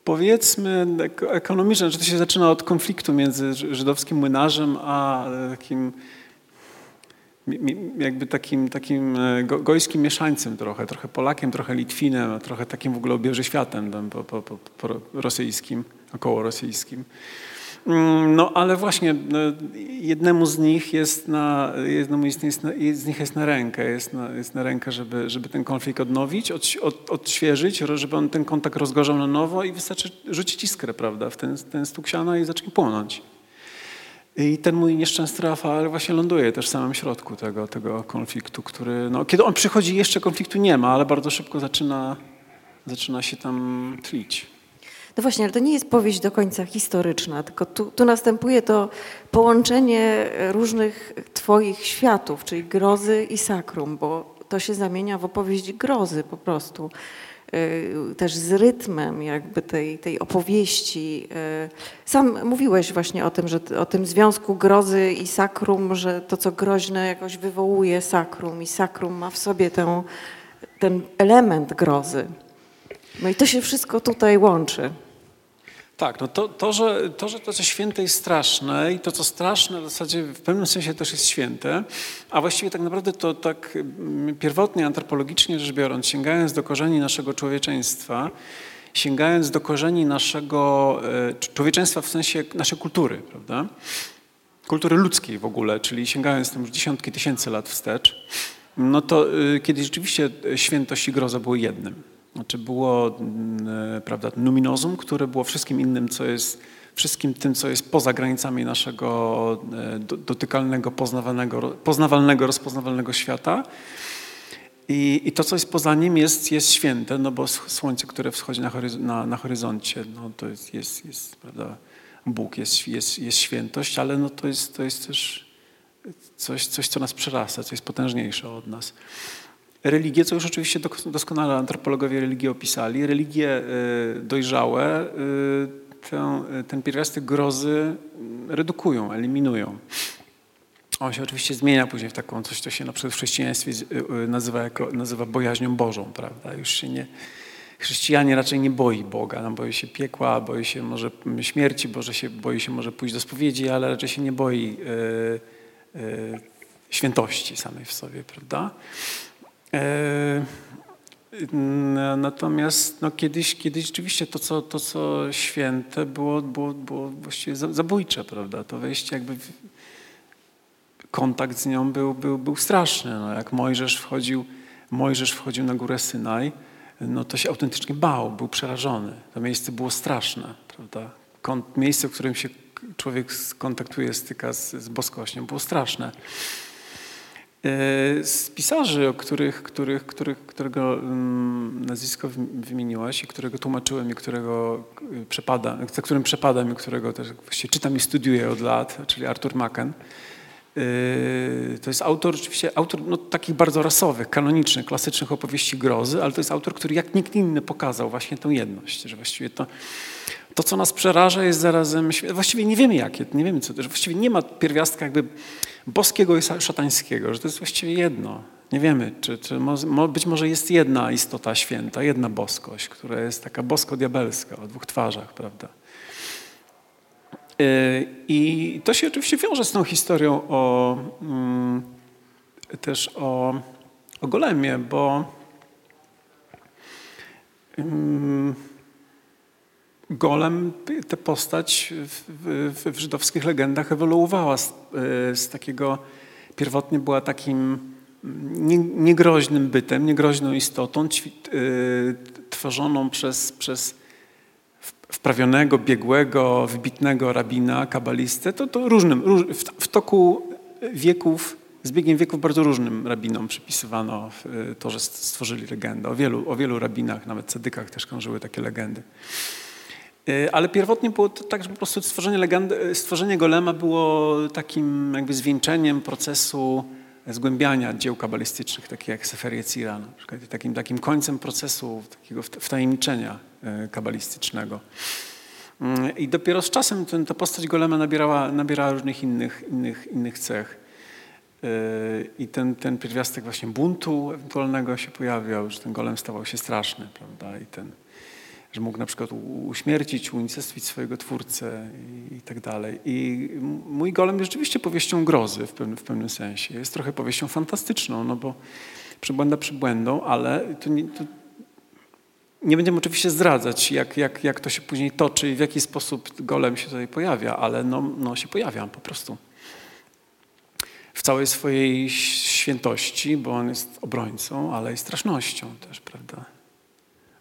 powiedzmy ekonomiczne, że to się zaczyna od konfliktu między żydowskim młynarzem a takim jakby takim, takim gojskim mieszańcem trochę, trochę Polakiem, trochę Litwinem, trochę takim w ogóle obieży światem po, po, po, po rosyjskim, około rosyjskim. Mm, no ale właśnie no, jednemu z nich jest na, jednemu jest na, z nich jest na rękę, jest na, jest na rękę, żeby, żeby ten konflikt odnowić, od, od, odświeżyć, żeby on ten kontakt rozgorzał na nowo i wystarczy rzucić iskrę, prawda, w ten, ten stuk siana i zacznie płonąć. I ten mój nieszczęsny Rafael właśnie ląduje też w samym środku tego, tego konfliktu, który, no, kiedy on przychodzi, jeszcze konfliktu nie ma, ale bardzo szybko zaczyna, zaczyna się tam tlić. No właśnie, ale to nie jest powieść do końca historyczna, tylko tu, tu następuje to połączenie różnych twoich światów, czyli grozy i sakrum, bo to się zamienia w opowieść grozy po prostu. Y, też z rytmem jakby tej, tej opowieści. Y, sam mówiłeś właśnie o tym, że o tym związku grozy i sakrum, że to co groźne jakoś wywołuje sakrum i sakrum ma w sobie tę, ten element grozy. No i to się wszystko tutaj łączy. Tak, no to, to, że, to, że to, co święte jest straszne i to, co straszne w zasadzie w pewnym sensie też jest święte, a właściwie tak naprawdę to tak mm, pierwotnie, antropologicznie rzecz biorąc, sięgając do korzeni naszego człowieczeństwa, sięgając do korzeni naszego e, człowieczeństwa w sensie naszej kultury, prawda? Kultury ludzkiej w ogóle, czyli sięgając tam już dziesiątki tysięcy lat wstecz, no to y, kiedy rzeczywiście świętość i groza były jednym. Znaczy było mm, e, prawda, numinozum, które było wszystkim innym, co jest wszystkim tym, co jest poza granicami naszego e, dotykalnego, poznawalnego, poznawalnego, rozpoznawalnego świata. I, I, to, co jest poza nim, jest, jest święte, no bo słońce, które wschodzi na, horyz na, na horyzoncie, no to jest, jest, jest prawda, Bóg, jest, jest, jest świętość, ale no to, jest, to jest też coś, coś, co nas przerasta, co jest potężniejsze od nas. Religie, co już oczywiście doskonale antropologowie religii opisali, religie e, dojrzałe e, ten, ten pierwiastek grozy mm, redukują, eliminują. On się oczywiście zmienia później w taką coś, co się na przykład w chrześcijaństwie e, nazywa, jako, nazywa bojaźnią Bożą, prawda? Już się nie, chrześcijanie raczej nie boi Boga, no, boi się piekła, boi się może śmierci, Boże się, boi się może pójść do spowiedzi, ale raczej się nie boi y, y, świętości samej w sobie, prawda? E, Natomiast no, kiedyś, kiedyś rzeczywiście to co, to, co święte, było, było, było właściwie zabójcze, prawda? To wejście jakby w kontakt z nią był, był, był straszny. No, jak Mojżesz wchodził, Mojżesz wchodził na górę Synaj, no to się autentycznie bał, był przerażony. To miejsce było straszne, prawda? Miejsce, w którym się człowiek kontaktuje, styka z, z boskością, było straszne. E, z pisarzy, o których, których, których, którego mm, nazwisko wymieniłaś i którego tłumaczyłem i którego y, przepada, za którym przepadam i którego też właściwie czytam i studiuję od lat, czyli Arthur Macken. E, to jest autor, oczywiście autor no, takich bardzo rasowych, kanonicznych, klasycznych opowieści grozy, ale to jest autor, który jak nikt inny pokazał właśnie tę jedność, że właściwie to, to co nas przeraża jest zarazem, właściwie nie wiemy jakie, nie wiemy co, że właściwie nie ma pierwiastka jakby boskiego i szatańskiego, że to jest właściwie jedno. Nie wiemy, czy, czy być może jest jedna istota święta, jedna boskość, która jest taka bosko-diabelska o dwóch twarzach, prawda? Y, I to się oczywiście wiąże z tą historią o, mm, też o, o Golemie, bo mm, Golem, tę postać w, w, w, żydowskich legendach ewoluowała z, e, z, takiego, pierwotnie była takim nie, niegroźnym bytem, niegroźną istotą, y, tworzoną przez, przez wprawionego, biegłego, wybitnego rabina, kabalistę, to, to różnym, róż, w, w, toku wieków, z biegiem wieków bardzo różnym rabinom przypisywano to, że stworzyli legendę. O wielu, o wielu rabinach, nawet cedykach też krążyły takie legendy. E, ale pierwotnie było to tak, że po prostu stworzenie, legendy, e, stworzenie golema było takim jakby zwieńczeniem procesu zgłębiania dzieł kabalistycznych, takich jak Sefer Cira, na przykład takim, takim końcem procesu takiego wtajemniczenia e, kabalistycznego. Mm, I dopiero z czasem ten, ta postać golema nabierała, nabierała różnych innych, innych, innych cech. I ten, ten pierwiastek właśnie buntu ewentualnego się pojawiał, że ten golem stawał się straszny, prawda? I ten, że mógł na przykład uśmiercić, unicestwić swojego twórcę i, tak dalej. I mój golem jest rzeczywiście powieścią grozy w pewnym, w pewnym sensie. Jest trochę powieścią fantastyczną, no bo przybłęda przybłędą, ale to nie, to nie będziemy oczywiście zdradzać, jak, jak, jak to się później toczy i w jaki sposób golem się tutaj pojawia, ale no, no się pojawia po prostu. W całej swojej świętości, bo on jest obrońcą, ale i strasznością też, prawda?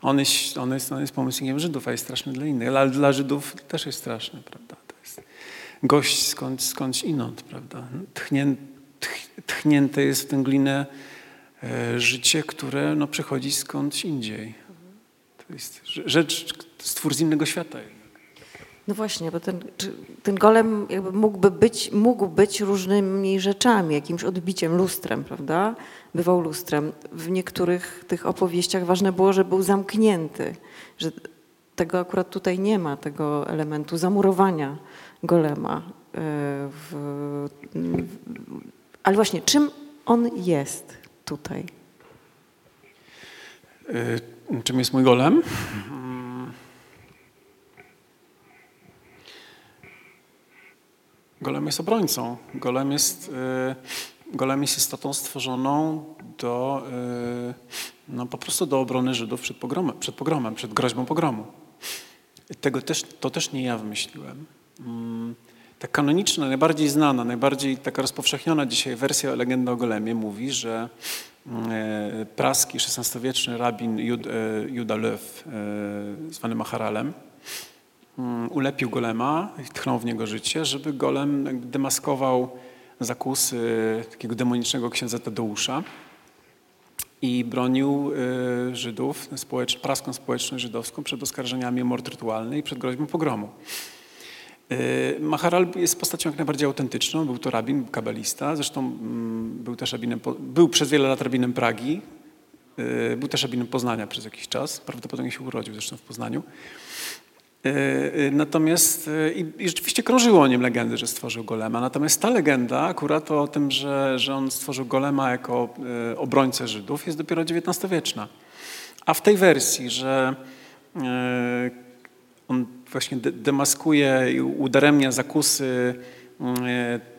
On jest, on jest, on jest pomysłem Żydów, a jest straszny dla innych, ale dla Żydów też jest straszny, prawda? To jest gość skąd, skądś inąd, prawda? Tchnię, tchnięte jest w tę glinę e, życie, które no, przychodzi skądś indziej. To jest rzecz, stwór z innego świata. No właśnie, bo ten, ten golem jakby mógłby być, mógł być różnymi rzeczami, jakimś odbiciem, lustrem, prawda? Bywał lustrem. W niektórych tych opowieściach ważne było, że był zamknięty, że tego akurat tutaj nie ma, tego elementu zamurowania golema. E, w, ale właśnie, czym on jest tutaj? E, czym jest mój golem? Golem jest obrońcą. Golem jest, y, golem jest istotą stworzoną do, y, no po prostu do obrony Żydów przed pogromem, przed, pogromem, przed groźbą pogromu. Tego też, to też nie ja wymyśliłem. Mm, ta kanoniczna, najbardziej znana, najbardziej taka rozpowszechniona dzisiaj wersja legendy o Golemie mówi, że y, praski XVI-wieczny rabin Jud, Juda Löw, zwany Macharalem, Mm, ulepił golema i tchnął w niego życie, żeby golem demaskował zakusy takiego demonicznego księdza Tadeusza i bronił y, Żydów, społecz, praską społeczność żydowską przed oskarżeniami o mord rytualny i przed groźbą pogromu. Y, Maharal jest postacią jak najbardziej autentyczną. Był to rabin, kabalista. Zresztą mm, był też rabinem, był przez wiele lat rabinem Pragi. Y, był też rabinem Poznania przez jakiś czas. Prawdopodobnie się urodził zresztą w Poznaniu. E, e, natomiast e, i, rzeczywiście krążyło o nim legendy, że stworzył Golema. Natomiast ta legenda akurat o tym, że, że on stworzył Golema jako obrońcę Żydów jest dopiero XIX-wieczna. A w tej wersji, że on właśnie demaskuje i udaremnia zakusy y,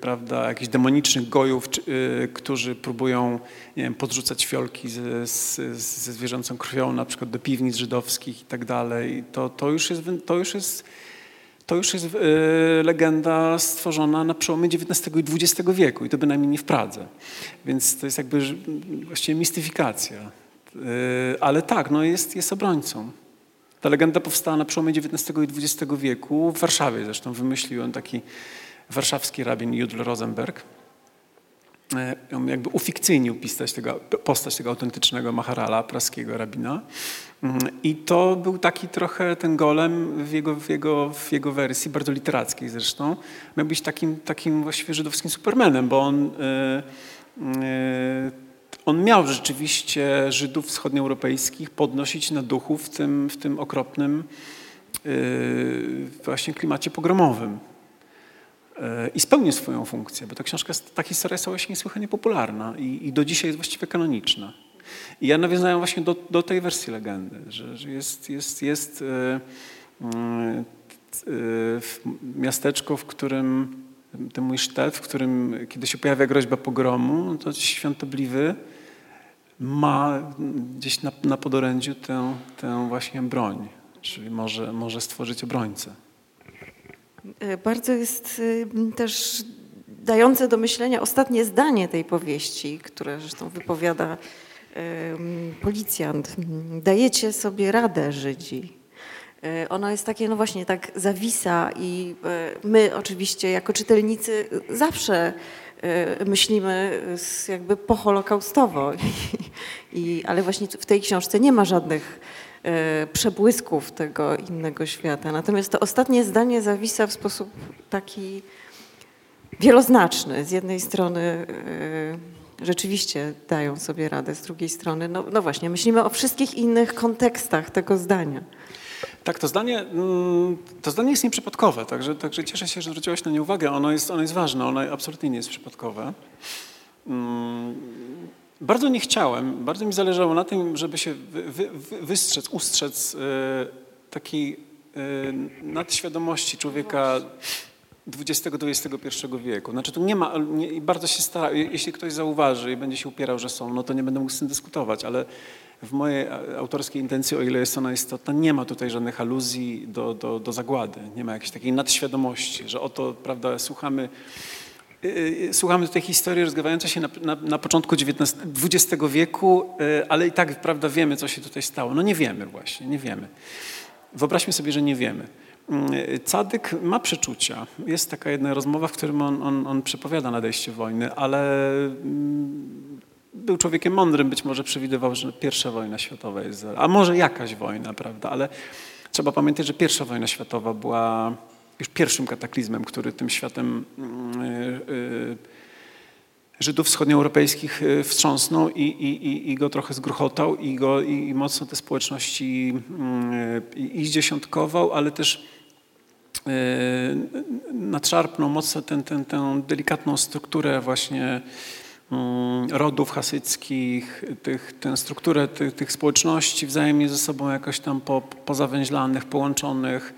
prawda, jakichś demonicznych gojów, y, którzy próbują nie wiem, podrzucać fiolki ze, ze, ze zwierzęcą krwią, na przykład do piwnic żydowskich i tak dalej. To, to już jest, to już jest, to już jest y, legenda stworzona na przełomie XIX i XX wieku i to bynajmniej nie w Pradze. Więc to jest jakby właściwie mistyfikacja. Y, ale tak, no jest, jest obrońcą. Ta legenda powstała na przełomie XIX i XX wieku, w Warszawie zresztą wymyślił on taki warszawski rabin Judl Rosenberg. E, on jakby ufikcyjnił postać tego, postać tego autentycznego Maharala, praskiego rabina. Mm, I to był taki trochę ten golem w jego, w jego, w jego wersji, bardzo literackiej zresztą, miał być takim, takim właściwie żydowskim supermanem, bo on, e, e, on miał rzeczywiście Żydów wschodnioeuropejskich podnosić na duchu w tym, w tym okropnym właśnie klimacie pogromowym. I spełnił swoją funkcję, bo ta książka, ta historia stała się niesłychanie popularna i, i do dzisiaj jest właściwie kanoniczna. I ja nawiązałem właśnie do, do tej wersji legendy, że, że jest, jest, jest e, e, miasteczko, w którym ten mój sztet, w którym kiedy się pojawia groźba pogromu, no to świątobliwy ma gdzieś na, na podorędziu tę, tę właśnie broń, czyli może, może stworzyć obrońcę. E, bardzo jest y, też dające do myślenia ostatnie zdanie tej powieści, które zresztą wypowiada policjant. Dajecie sobie radę, Żydzi. E, ono jest takie, no właśnie, tak zawisa i e, my oczywiście jako czytelnicy zawsze myślimy jakby poholokaustowo, I, ale właśnie w tej książce nie ma żadnych E, przebłysków tego innego świata. Natomiast to ostatnie zdanie zawisa w sposób taki wieloznaczny. Z jednej strony e, rzeczywiście dają sobie radę, z drugiej strony, no, no właśnie, myślimy o wszystkich innych kontekstach tego zdania. Tak, to zdanie, mm, to zdanie jest nieprzypadkowe, także, także cieszę się, że zwróciłaś na nie uwagę. Ono jest, ono jest ważne, ono absolutnie nie jest przypadkowe. Bardzo nie chciałem, bardzo mi zależało na tym, żeby się wy, wy, wystrzec, ustrzec e, takiej e, nadświadomości człowieka XX-XXI wieku. Znaczy tu nie ma, nie, bardzo się stara, jeśli ktoś zauważy i będzie się upierał, że są, no to nie będę mógł z tym dyskutować, ale w mojej autorskiej intencji, o ile jest ona istotna, nie ma tutaj żadnych aluzji do, do, do zagłady, nie ma jakiejś takiej nadświadomości, że oto, prawda, słuchamy słuchamy tej historii rozgrywającej się na, na, na początku XX wieku, y, ale i tak prawda wiemy, co się tutaj stało. No nie wiemy właśnie, nie wiemy. Wyobraźmy sobie, że nie wiemy. Cadyk ma przeczucia. Jest taka jedna rozmowa, w którym on, on, on przepowiada nadejście wojny, ale mm, był człowiekiem mądrym, być może przewidywał, że pierwsza wojna światowa jest, a może jakaś wojna, prawda, ale trzeba pamiętać, że pierwsza wojna światowa była już pierwszym kataklizmem, który tym światem mm, y, y, Żydów wschodnioeuropejskich y, wstrząsnął i, i, i go trochę zgruchotał i, go, i mocno te społeczności i zdziesiątkował, ale też nadszarpnął mocno tę delikatną strukturę właśnie mm, rodów hasyckich, tych, tę strukturę tych, tych społeczności wzajemnie ze sobą jakoś tam po, pozawęźlanych, połączonych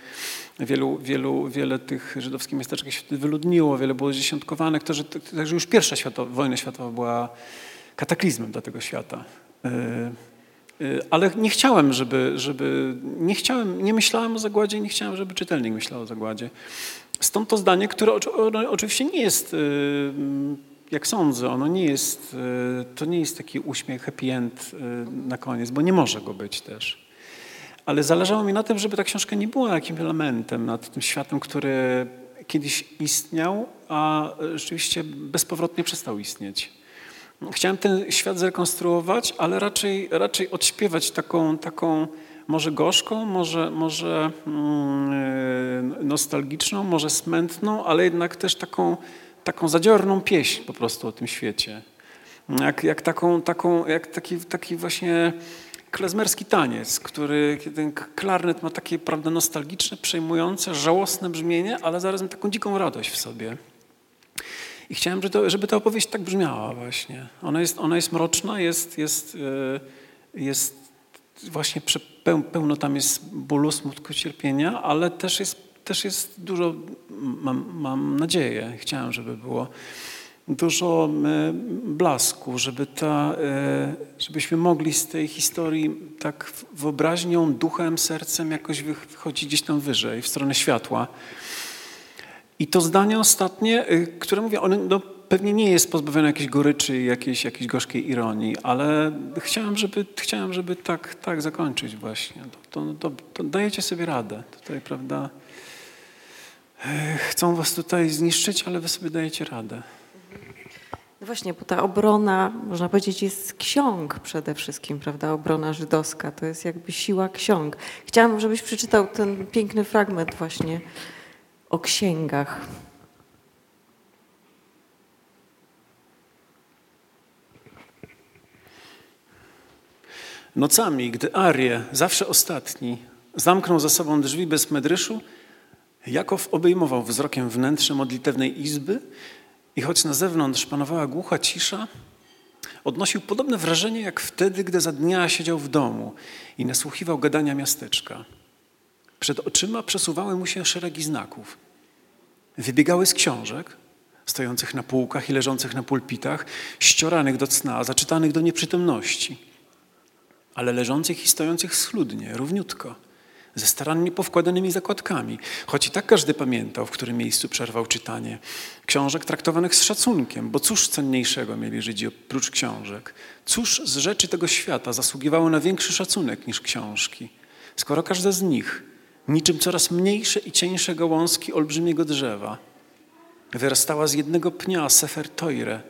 wielu, wielu, wiele tych żydowskich miasteczek się wyludniło, wiele było zdziesiątkowanych, to, że, także już pierwsza światowa, wojna światowa była kataklizmem dla tego świata. E, e, ale nie chciałem, żeby, żeby nie chciałem, nie myślałem o zagładzie, nie chciałem, żeby czytelnik myślał o zagładzie. Stąd to zdanie, które oczywiście nie jest, e, jak sądzę, ono nie jest, to nie jest taki uśmiech, happy end na koniec, bo nie może go być też ale zależało mi na tym, żeby ta książka nie była jakimś elementem nad tym światem, który kiedyś istniał, a rzeczywiście bezpowrotnie przestał istnieć. Chciałem ten świat zrekonstruować, ale raczej, raczej odśpiewać taką, taką może gorzką, może, może mm, nostalgiczną, może smętną, ale jednak też taką, taką zadziorną pieśń po prostu o tym świecie. Jak, jak, taką, taką, jak taki, taki właśnie klezmerski taniec, który ten klarnet ma takie prawda, nostalgiczne, przejmujące, żałosne brzmienie, ale zarazem taką dziką radość w sobie. I chciałem, żeby, to, żeby ta opowieść tak brzmiała właśnie. Ona jest, ona jest mroczna, jest, jest, e, jest właśnie pełno tam jest bólu, smutku, cierpienia, ale też jest też jest dużo, mam, mam nadzieję, chciałem, żeby było dużo e, blasku, żeby ta, e, żebyśmy mogli z tej historii tak wyobraźnią, duchem, sercem jakoś wychodzić gdzieś tam wyżej, w stronę światła. I to zdanie ostatnie, e, które mówię, ono no, pewnie nie jest pozbawione jakiejś goryczy, jakiejś, jakiejś gorzkiej ironii, ale chciałem, żeby, chciałem, żeby tak, tak zakończyć właśnie. To, to, to, dajecie sobie radę. Tutaj, prawda, chcą was tutaj zniszczyć, ale wy sobie dajecie radę. Właśnie, bo ta obrona, można powiedzieć, jest ksiąg przede wszystkim, prawda? Obrona żydowska to jest jakby siła ksiąg. Chciałam, żebyś przeczytał ten piękny fragment właśnie o księgach. Nocami, gdy Arię, zawsze ostatni, zamknął za sobą drzwi bez medryszu, Jakow obejmował wzrokiem wnętrze modlitewnej izby i choć na zewnątrz panowała głucha cisza, odnosił podobne wrażenie jak wtedy, gdy za dnia siedział w domu i nasłuchiwał gadania miasteczka. Przed oczyma przesuwały mu się szeregi znaków. Wybiegały z książek, stojących na półkach i leżących na pulpitach, ścioranych do cna, zaczytanych do nieprzytomności, ale leżących i stojących schludnie, równiutko – ze starannie powkładanymi zakładkami, choć i tak każdy pamiętał, w którym miejscu przerwał czytanie. Książek traktowanych z szacunkiem, bo cóż cenniejszego mieli Żydzi oprócz książek? Cóż z rzeczy tego świata zasługiwało na większy szacunek niż książki? Skoro każda z nich, niczym coraz mniejsze i cieńsze gałązki olbrzymiego drzewa, wyrastała z jednego pnia Sefer Toire,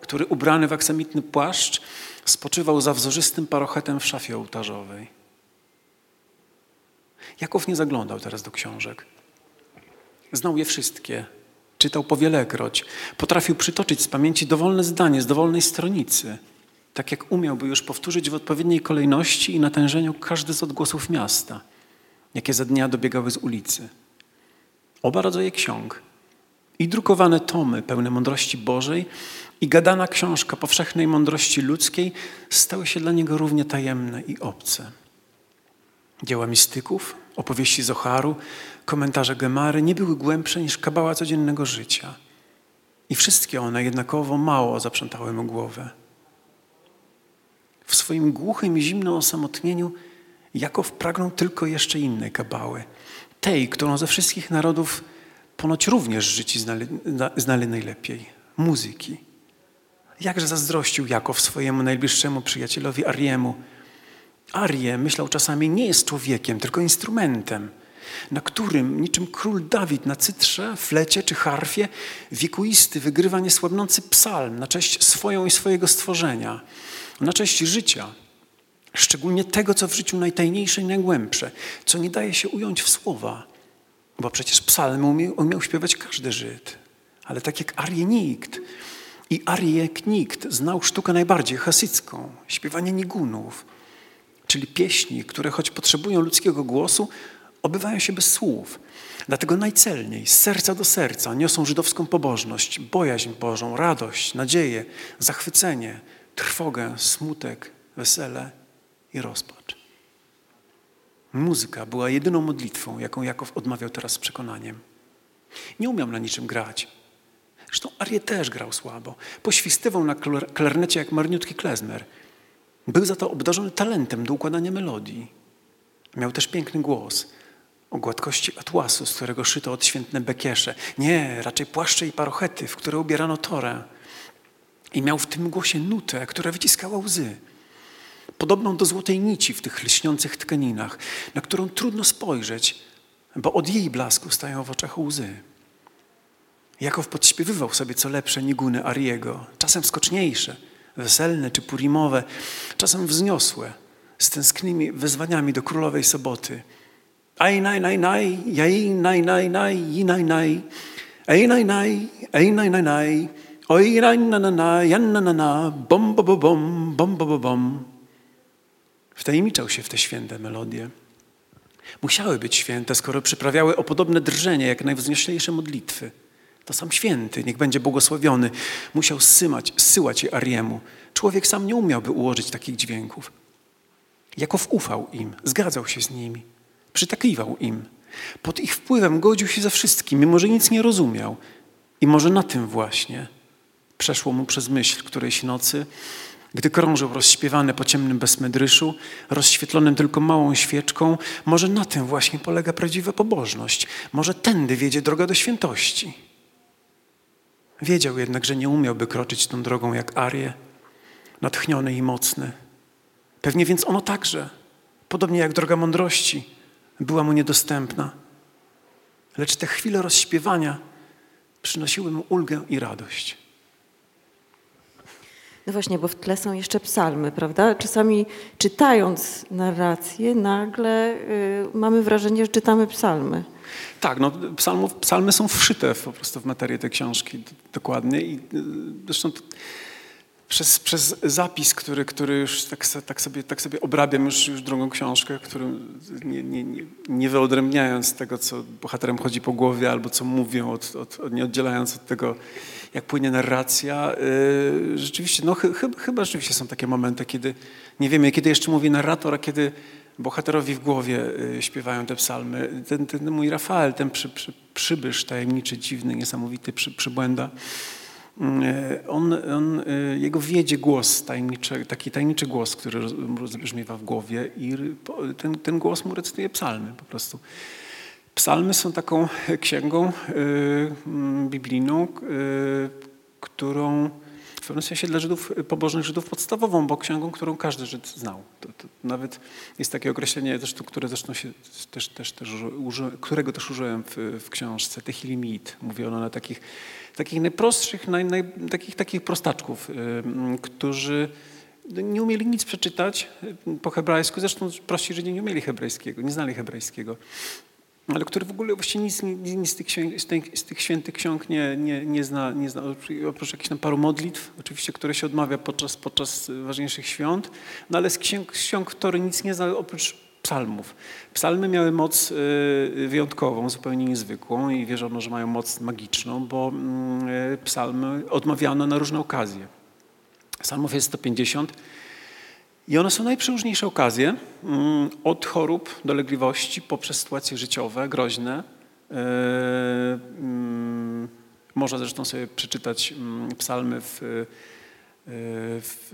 który ubrany w aksamitny płaszcz spoczywał za wzorzystym parochetem w szafie ołtarzowej. Jakow nie zaglądał teraz do książek. Znał je wszystkie, czytał powielekroć, potrafił przytoczyć z pamięci dowolne zdanie z dowolnej stronicy, tak jak umiałby już powtórzyć w odpowiedniej kolejności i natężeniu każdy z odgłosów miasta, jakie za dnia dobiegały z ulicy. Oba rodzaje ksiąg, i drukowane tomy pełne mądrości Bożej, i gadana książka powszechnej mądrości ludzkiej stały się dla niego równie tajemne i obce. Dzieła mistyków, opowieści Zoharu, komentarze Gemary nie były głębsze niż kabała codziennego życia. I wszystkie one jednakowo mało zaprzątały mu głowę. W swoim głuchym i zimnym osamotnieniu Jakow pragnął tylko jeszcze innej kabały. Tej, którą ze wszystkich narodów ponoć również życi znali, znali najlepiej. Muzyki. Jakże zazdrościł Jakow swojemu najbliższemu przyjacielowi Ariemu, Arię, myślał czasami, nie jest człowiekiem, tylko instrumentem, na którym niczym król Dawid na cytrze, flecie czy harfie wiekuisty wygrywa niesłabnący psalm na cześć swoją i swojego stworzenia, na cześć życia, szczególnie tego, co w życiu najtajniejsze i najgłębsze, co nie daje się ująć w słowa, bo przecież psalm umiał, umiał śpiewać każdy Żyd, ale tak jak Arię nikt. I Ariek nikt znał sztukę najbardziej hasycką, śpiewanie nigunów, czyli pieśni, które choć potrzebują ludzkiego głosu, obywają się bez słów. Dlatego najcelniej, z serca do serca, niosą żydowską pobożność, bojaźń Bożą, radość, nadzieję, zachwycenie, trwogę, smutek, wesele i rozpacz. Muzyka była jedyną modlitwą, jaką Jakow odmawiał teraz z przekonaniem. Nie umiał na niczym grać. Zresztą Arię też grał słabo. Poświstywał na klarnecie jak marniutki klezmer – był za to obdarzony talentem do układania melodii. Miał też piękny głos o gładkości atłasu, z którego szyto odświętne bekiesze. Nie, raczej płaszcze i parochety, w które ubierano torę. I miał w tym głosie nutę, która wyciskała łzy. Podobną do złotej nici w tych lśniących tkaninach, na którą trudno spojrzeć, bo od jej blasku stają w oczach łzy. Jakow podśpiewywał sobie co lepsze niguny Ariego, czasem skoczniejsze – weselne czy purimowe, czasem wzniosłe, z tęsknymi wezwaniami do królowej soboty. Aj naj naj naj, jaj naj naj naj, i naj naj, ej naj naj, ej naj naj naj, oj naj na na na, jan na na na, bom bo bo bom, bom bo bo bom. Wtajemniczał się w te święte melodie. Musiały być święte, skoro przyprawiały o podobne drżenie jak najwznioślejsze modlitwy. To sam święty, niech będzie błogosławiony, musiał zsyłać, zsyłać je Ariemu. Człowiek sam nie umiałby ułożyć takich dźwięków. Jakow ufał im, zgadzał się z nimi, przytakiwał im. Pod ich wpływem godził się ze wszystkim, mimo że nic nie rozumiał. I może na tym właśnie przeszło mu przez myśl którejś nocy, gdy krążył rozśpiewany po ciemnym bezmedryszu, rozświetlonym tylko małą świeczką, może na tym właśnie polega prawdziwa pobożność. Może tędy wiedzie droga do świętości. Wiedział jednak, że nie umiałby kroczyć tą drogą jak Arię, natchniony i mocny. Pewnie więc ono także, podobnie jak droga mądrości, była mu niedostępna. Lecz te chwile rozśpiewania przynosiły mu ulgę i radość. No właśnie, bo w tle są jeszcze psalmy, prawda? Czasami czytając narrację, nagle y, mamy wrażenie, że czytamy psalmy. Tak, no, psalmów, psalmy są wszyte po prostu w materię tej książki dokładnie i y, zresztą przez, przez zapis, który, który już tak, tak, sobie, tak sobie obrabiam już, już drugą książkę, którym nie, nie, nie, nie wyodrębniając tego, co bohaterem chodzi po głowie albo co mówią, od, od, od, nie oddzielając od tego, jak płynie narracja. Yy, rzeczywiście, no ch, ch, chyba rzeczywiście są takie momenty, kiedy nie wiemy, kiedy jeszcze mówi narrator, a kiedy bohaterowi w głowie yy, śpiewają te psalmy. Ten, ten mój Rafael, ten przy, przy, przybysz tajemniczy, dziwny, niesamowity przy, przybłęda, yy, on, on, yy, jego wiedzie głos, tajemniczy, taki tajemniczy głos, który rozbrzmiewa w głowie i ten, ten głos mu recytuje psalmy po prostu. Psalmy są taką księgą y, mm, biblijną, y, którą w pewnym sensie dla Żydów, pobożnych Żydów podstawową, bo księgą, którą każdy Żyd znał. To, to nawet jest takie określenie, które zresztą się też, też, też którego też użyłem w, w książce, Tehilimit. Mówię ono na takich, takich najprostszych, naj, naj, takich, takich prostaczków, y, którzy nie umieli nic przeczytać po hebrajsku. Zresztą prości Żydzi nie umieli hebrajskiego, nie znali hebrajskiego ale który w ogóle właściwie nic, nic z, tych z, tych, świętych ksiąg nie, nie, nie, zna, nie zna, oprócz jakichś tam paru modlitw, oczywiście, które się odmawia podczas, podczas ważniejszych świąt, no ale z ksiąg, ksiąg Tory nic nie zna oprócz psalmów. Psalmy miały moc y, wyjątkową, zupełnie niezwykłą i wierzono, że mają moc magiczną, bo mm, y, psalmy odmawiano na różne okazje. Psalmów jest 150, i one są najprzeróżniejsze okazje, mm, od chorób, dolegliwości, poprzez sytuacje życiowe, groźne. E, mm, można zresztą sobie przeczytać mm, psalmy w, e, w,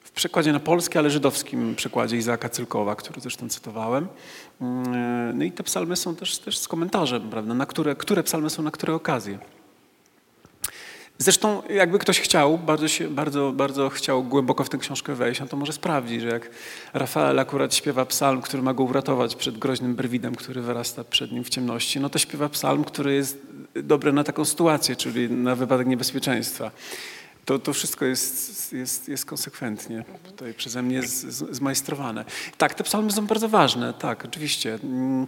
w przekładzie na polski, ale żydowskim przekładzie Izaaka Cylkowa, który zresztą cytowałem. E, no i te psalmy są też, też z komentarzem, prawda, na które, które psalmy są na które okazje. Zresztą jakby ktoś chciał, bardzo, się, bardzo, bardzo chciał głęboko w tę książkę wejść, on to może sprawdzić, że jak Rafael akurat śpiewa psalm, który ma go uratować przed groźnym brwidem, który wyrasta przed nim w ciemności, no to śpiewa psalm, który jest dobry na taką sytuację, czyli na wypadek niebezpieczeństwa. To, to wszystko jest, jest, jest konsekwentnie tutaj przeze mnie z, z, zmajstrowane. Tak, te psalmy są bardzo ważne, tak, oczywiście. Mm,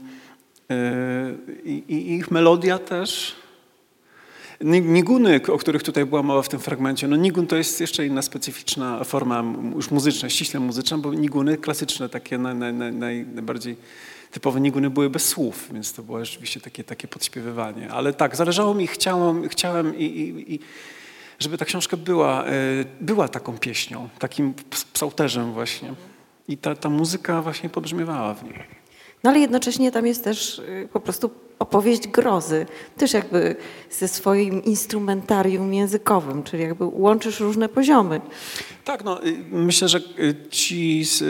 yy, I, i ich melodia też Niguny, o których tutaj była mowa w tym fragmencie, no nigun to jest jeszcze inna specyficzna forma już muzyczna, ściśle muzyczna, bo niguny klasyczne, takie naj, naj, naj, najbardziej typowe niguny były bez słów, więc to było rzeczywiście takie, takie podśpiewywanie. Ale tak, zależało mi, chciałem, chciałem i, i, i żeby ta książka była, e, była taką pieśnią, takim psałterzem właśnie. I ta, ta muzyka właśnie pobrzmiewała w nim. No ale jednocześnie tam jest też y, po prostu opowieść grozy, też jakby ze swoim instrumentarium językowym, czyli jakby łączysz różne poziomy. Tak, no y, myślę, że y, ci z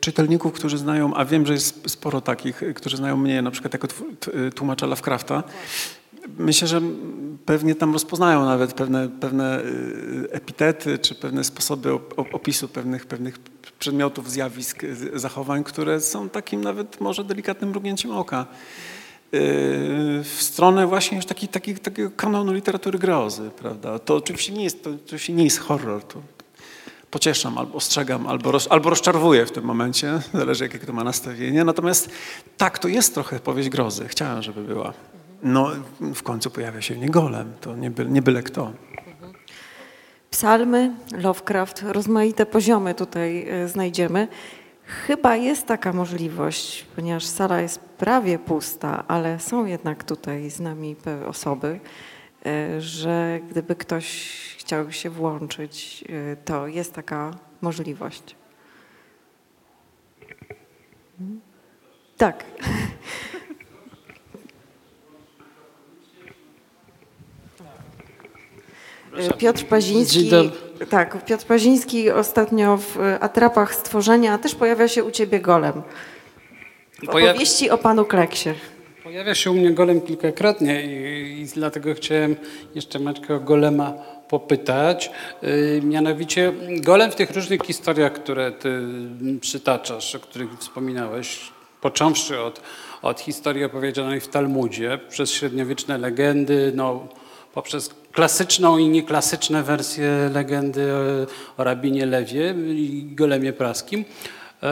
czytelników, którzy znają, a wiem, że jest sporo takich, którzy znają mnie na przykład jako tłumacza Lovecrafta, myślę, że pewnie tam rozpoznają nawet pewne, pewne epitety czy pewne sposoby opisu pewnych, pewnych przedmiotów, zjawisk, zachowań, które są takim nawet może delikatnym mrugnięciem oka yy, w stronę właśnie już taki, taki, takiego kanonu literatury grozy, prawda? To oczywiście nie jest, to oczywiście nie jest horror, to pocieszam, albo ostrzegam, albo, roz, albo w tym momencie, zależy jakie to ma nastawienie. Natomiast tak, to jest trochę powieść grozy. Chciałem, żeby była. No, w końcu pojawia się w niej golem, to nie, by, nie byle kto. Psalmy, Lovecraft, rozmaite poziomy tutaj e, znajdziemy. Chyba jest taka możliwość, ponieważ sala jest prawie pusta, ale są jednak tutaj z nami osoby, e, że gdyby ktoś chciał się włączyć, e, to jest taka możliwość. Tak. Piotr Paziński. Tak, Piotr Paziński ostatnio w e, Atrapach Stworzenia też pojawia się u ciebie golem. W opowieści o panu Kleksie. Pojawia się u mnie golem kilkakrotnie i, i dlatego chciałem jeszcze Maćka o golema popytać. Yy, mianowicie golem w tych różnych historiach, które ty mm, przytaczasz, o których wspominałeś, począwszy od, od historii opowiedzianej w Talmudzie, przez średniowieczne legendy, no, poprzez klasyczną i nieklasyczne wersje legendy o, rabinie Lewie i golemie praskim. Yy,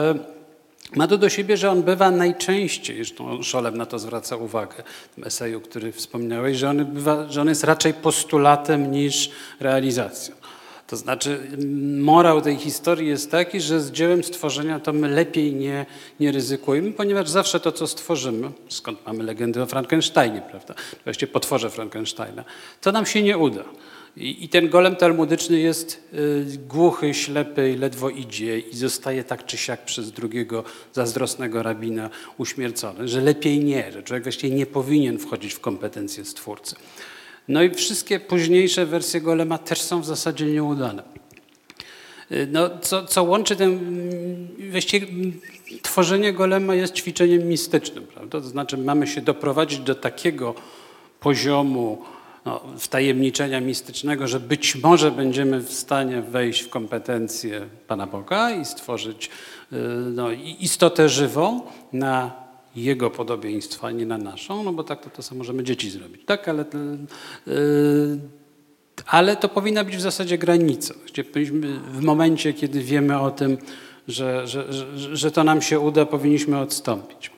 ma to do siebie, że on bywa najczęściej, zresztą Szolem na to zwraca uwagę w tym eseju, który wspominałeś, że on, bywa, że on jest raczej postulatem niż realizacją. To znaczy morał tej historii jest taki, że z dziełem stworzenia to my lepiej nie, nie ryzykujemy, ponieważ zawsze to, co stworzymy, skąd mamy legendy o Frankensteinie, prawda, właściwie potworze Frankensteina, to nam się nie uda. I, I ten golem talmudyczny jest y, głuchy, ślepy, i ledwo idzie i zostaje tak czy siak przez drugiego zazdrosnego rabina uśmiercony, że lepiej nie, że człowiek właściwie nie powinien wchodzić w kompetencje stwórcy. No i wszystkie późniejsze wersje golema też są w zasadzie nieudane. Y, No, co, co łączy ten, mm, właściwie mm, tworzenie golema jest ćwiczeniem mistycznym, prawda? To znaczy mamy się doprowadzić do takiego poziomu no, wtajemniczenia mistycznego, że być może będziemy w stanie wejść w kompetencje Pana Boga i stworzyć y, no, istotę żywą na Jego podobieństwo, a nie na naszą, no bo tak to, to samo możemy dzieci zrobić, tak? Ale, y, ale to powinna być w zasadzie granica. Właściwie powinniśmy W momencie, kiedy wiemy o tym, że, że, że, że to nam się uda, powinniśmy odstąpić.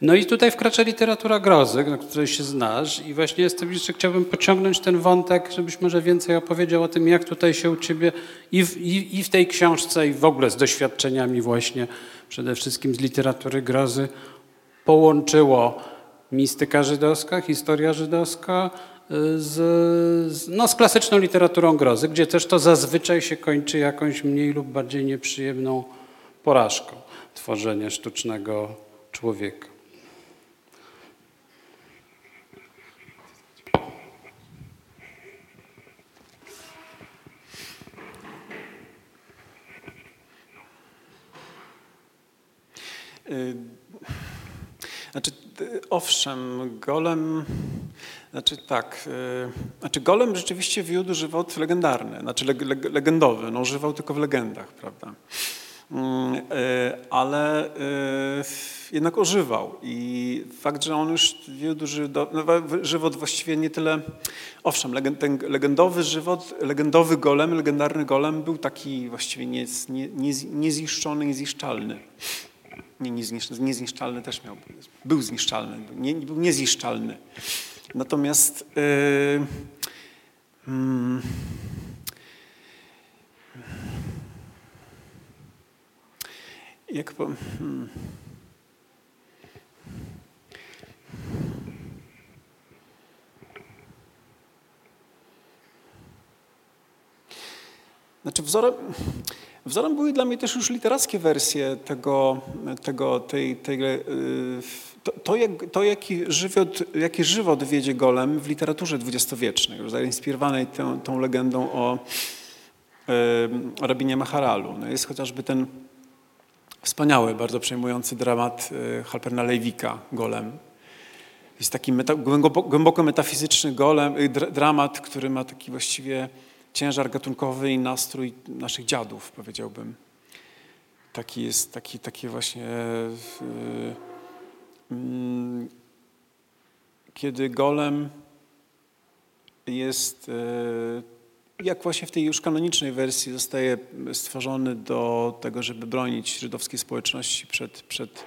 No i tutaj wkracza literatura grozy, na której się znasz i właśnie jestem jeszcze chciałbym pociągnąć ten wątek, żebyś może więcej opowiedział o tym, jak tutaj się u ciebie i w, i, i w tej książce i w ogóle z doświadczeniami właśnie przede wszystkim z literatury grozy połączyło mistyka żydowska, historia żydowska y, z, no, z klasyczną literaturą grozy, gdzie też to zazwyczaj się kończy jakąś mniej lub bardziej nieprzyjemną porażką tworzenia sztucznego człowieka. Y, Znaczy, y, owszem, golem, znaczy tak, y, znaczy golem rzeczywiście wiódł żywot legendarny, znaczy leg, leg, legendowy, no żywał tylko w legendach, prawda? Mm, y, Ale jednak ożywał i fakt, że on już wiódł no, żywot właściwie nie tyle, owszem, ten legendowy żywot, legendowy golem, legendarny golem był taki właściwie nie, nie, nie, niezniszczony, niezniszczalny. Nie, niezniszczalny, też miał. Był zniszczalny, nie, był niezniszczalny. Natomiast yy, mm, jak po, hmm. Znaczy wzorem, wzorem były dla mnie też już literackie wersje tego, tego tej, tej, yy, to, to, jak, to jaki, żywot, jaki żywot wiedzie golem w literaturze dwudziestowiecznej, już zainspirowanej tą, tą legendą o, o rabinie Maharalu. No jest chociażby ten wspaniały, bardzo przejmujący dramat yy, Halperna Lejwika, Golem. Jest taki meta, głęboko, metafizyczny golem, y, dr- dramat, który ma taki właściwie ciężar gatunkowy i nastrój naszych dziadów, powiedziałbym. Taki jest, taki, takie właśnie... y, mm, kiedy golem jest, y, jak właśnie w tej już kanonicznej wersji, zostaje stworzony do tego, żeby bronić żydowskiej społeczności przed, przed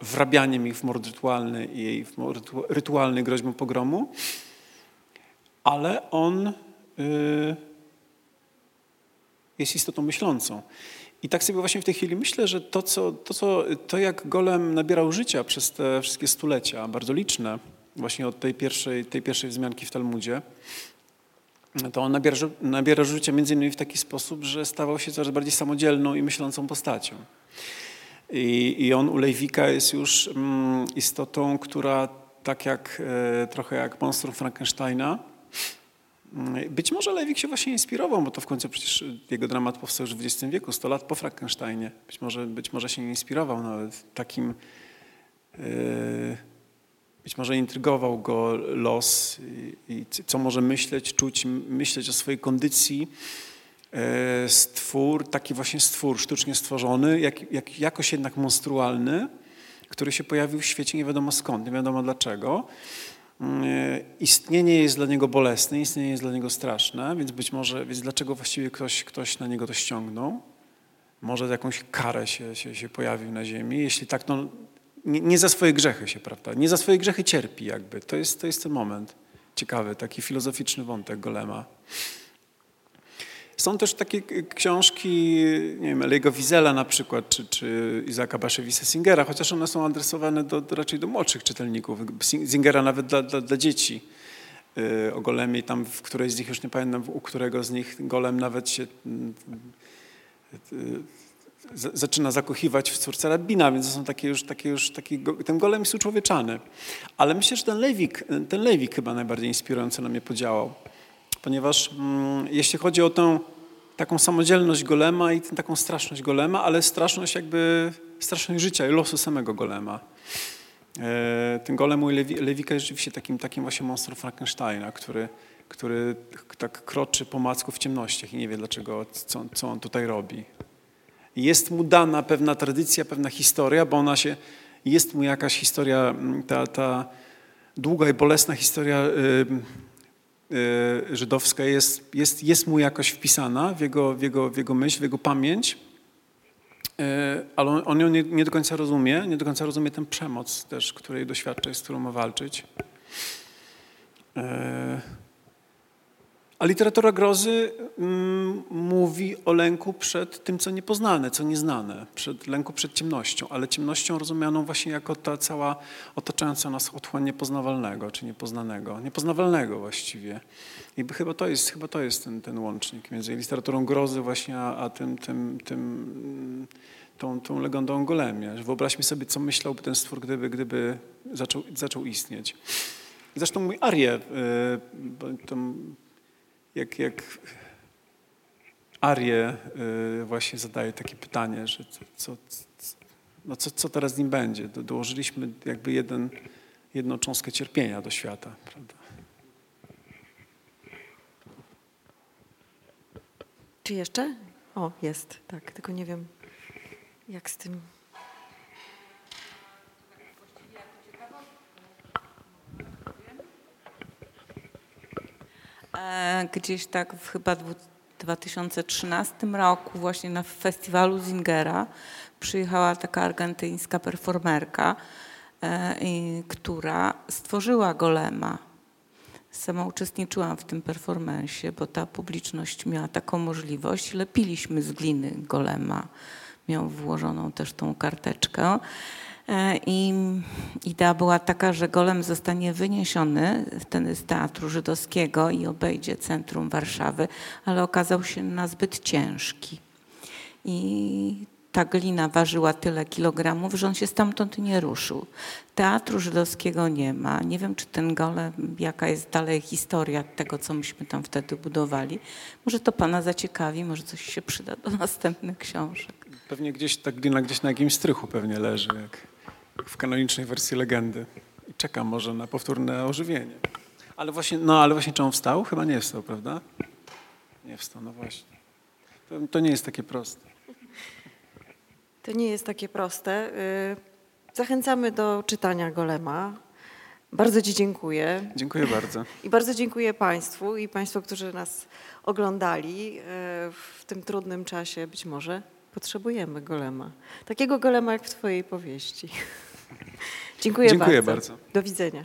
wrabianiem ich w mord rytualny i jej w mord rytualny groźbą pogromu, ale on y, jest istotą myślącą. I tak sobie właśnie w tej chwili myślę, że to, co, to, co, to jak golem nabierał życia przez te wszystkie stulecia, bardzo liczne, właśnie od tej pierwszej, tej pierwszej wzmianki w Talmudzie, to on nabiera, nabiera życia między innymi w taki sposób, że stawał się coraz bardziej samodzielną i myślącą postacią. I, i on u Lejwika jest już mm, istotą, która tak jak, e, trochę jak monstrum Frankensteina, Być może Lewik się właśnie inspirował, bo to w końcu przecież jego dramat powstał już w XX wieku, 100 lat po Frankensteinie. Być może, być może się inspirował nawet takim, yy, być może intrygował go los i, co może myśleć, czuć, myśleć o swojej kondycji. Yy, Stwór, taki właśnie stwór sztucznie stworzony, jak, jak, jakoś jednak monstrualny, który się pojawił w świecie nie wiadomo skąd, nie wiadomo dlaczego. Yy, Istnienie jest dla niego bolesne, istnienie jest dla niego straszne, więc być może, więc dlaczego właściwie ktoś, ktoś na niego to ściągnął? Może jakąś karę się, się, się pojawił na ziemi. Jeśli tak, no nie, nie za swoje grzechy się, prawda? Nie za swoje grzechy cierpi jakby. To jest, to jest ten moment ciekawy, taki filozoficzny wątek Golema. Są też takie książki, nie wiem, Eliego Wizela na przykład, czy, czy Izaka Baszewisa Singera, chociaż one są adresowane do, do, raczej do młodszych czytelników. Sing- Singera nawet dla, dla, dla dzieci y, o golemie tam w którejś z nich, już nie pamiętam, u którego z nich golem nawet się y, z- zaczyna zakochiwać w córce rabina, więc to są takie już, takie już taki, ten golem jest uczłowieczany. Ale myślę, że ten lewik, ten lewik chyba najbardziej inspirująco na mnie podziałał ponieważ mm, jeśli chodzi o tę taką samodzielność golema i taką straszność golema, ale straszność jakby, straszność życia i losu samego golema. E, ten golem u Lewi, Lewika jest rzeczywiście takim, takim właśnie monstrum Frankensteina, który, który tak kroczy po macku w ciemnościach i nie wie dlaczego, co, co on tutaj robi. Jest mu dana pewna tradycja, pewna historia, bo ona się, jest mu jakaś historia, ta, ta długa i bolesna historia żydowska jest, jest, jest mu jakoś wpisana w jego, w, jego, w jego myśl, w jego pamięć, y, ale on, ją nie, nie do końca rozumie, nie do końca rozumie tę przemoc też, której doświadcza i z którą ma walczyć. A literatura grozy mm, mówi o lęku przed tym, co niepoznane, co nieznane, przed lęku przed ciemnością, ale ciemnością rozumianą właśnie jako ta cała otaczająca nas otchłań niepoznawalnego, czy niepoznanego, niepoznawalnego właściwie. I chyba to jest, chyba to jest ten, ten łącznik między literaturą grozy właśnie, a, a tym, tym, tym, tą, tą legendą o golemie. Wyobraźmy sobie, co myślałby ten stwór, gdyby, gdyby zaczął, zaczął istnieć. Zresztą mój Arię, y, jak, jak Arię y, właśnie zadaje takie pytanie, że co, no co, co teraz z nim będzie? Do- Dołożyliśmy jakby jeden, jedną cząstkę cierpienia do świata, prawda? Czy jeszcze? O, jest, tak, tylko nie wiem, jak z tym. Gdzieś tak w chyba dwu- 2013 roku właśnie na festiwalu Zingera przyjechała taka argentyńska performerka, e, która stworzyła golema. Sama uczestniczyłam w tym performensie, bo ta publiczność miała taką możliwość. Lepiliśmy z gliny golema. Miał włożoną też tą karteczkę. E, I idea była taka, że golem zostanie wyniesiony z teatru żydowskiego i obejdzie centrum Warszawy, ale okazał się na zbyt ciężki. I ta glina ważyła tyle kilogramów, że on się stamtąd nie ruszył. Teatru żydowskiego nie ma. Nie wiem, czy ten golem, jaka jest dalej historia tego, co myśmy tam wtedy budowali. Może to pana zaciekawi, może coś się przyda do następnych książek. Pewnie gdzieś ta glina gdzieś na jakimś strychu pewnie leży, jak w kanonicznej wersji legendy. I czeka może na powtórne ożywienie. Ale właśnie, no ale właśnie czy on wstał? Chyba nie wstał, prawda? Nie wstał, no właśnie. To, to nie jest takie proste. To nie jest takie proste. Y, Zachęcamy do czytania Golema. Bardzo Ci dziękuję. Dziękuję bardzo. I bardzo dziękuję Państwu i Państwu, którzy nas oglądali y, w tym trudnym czasie. Być może potrzebujemy golema. Takiego golema jak w Twojej powieści. Dziękuję, Dziękuję bardzo. bardzo. Do widzenia.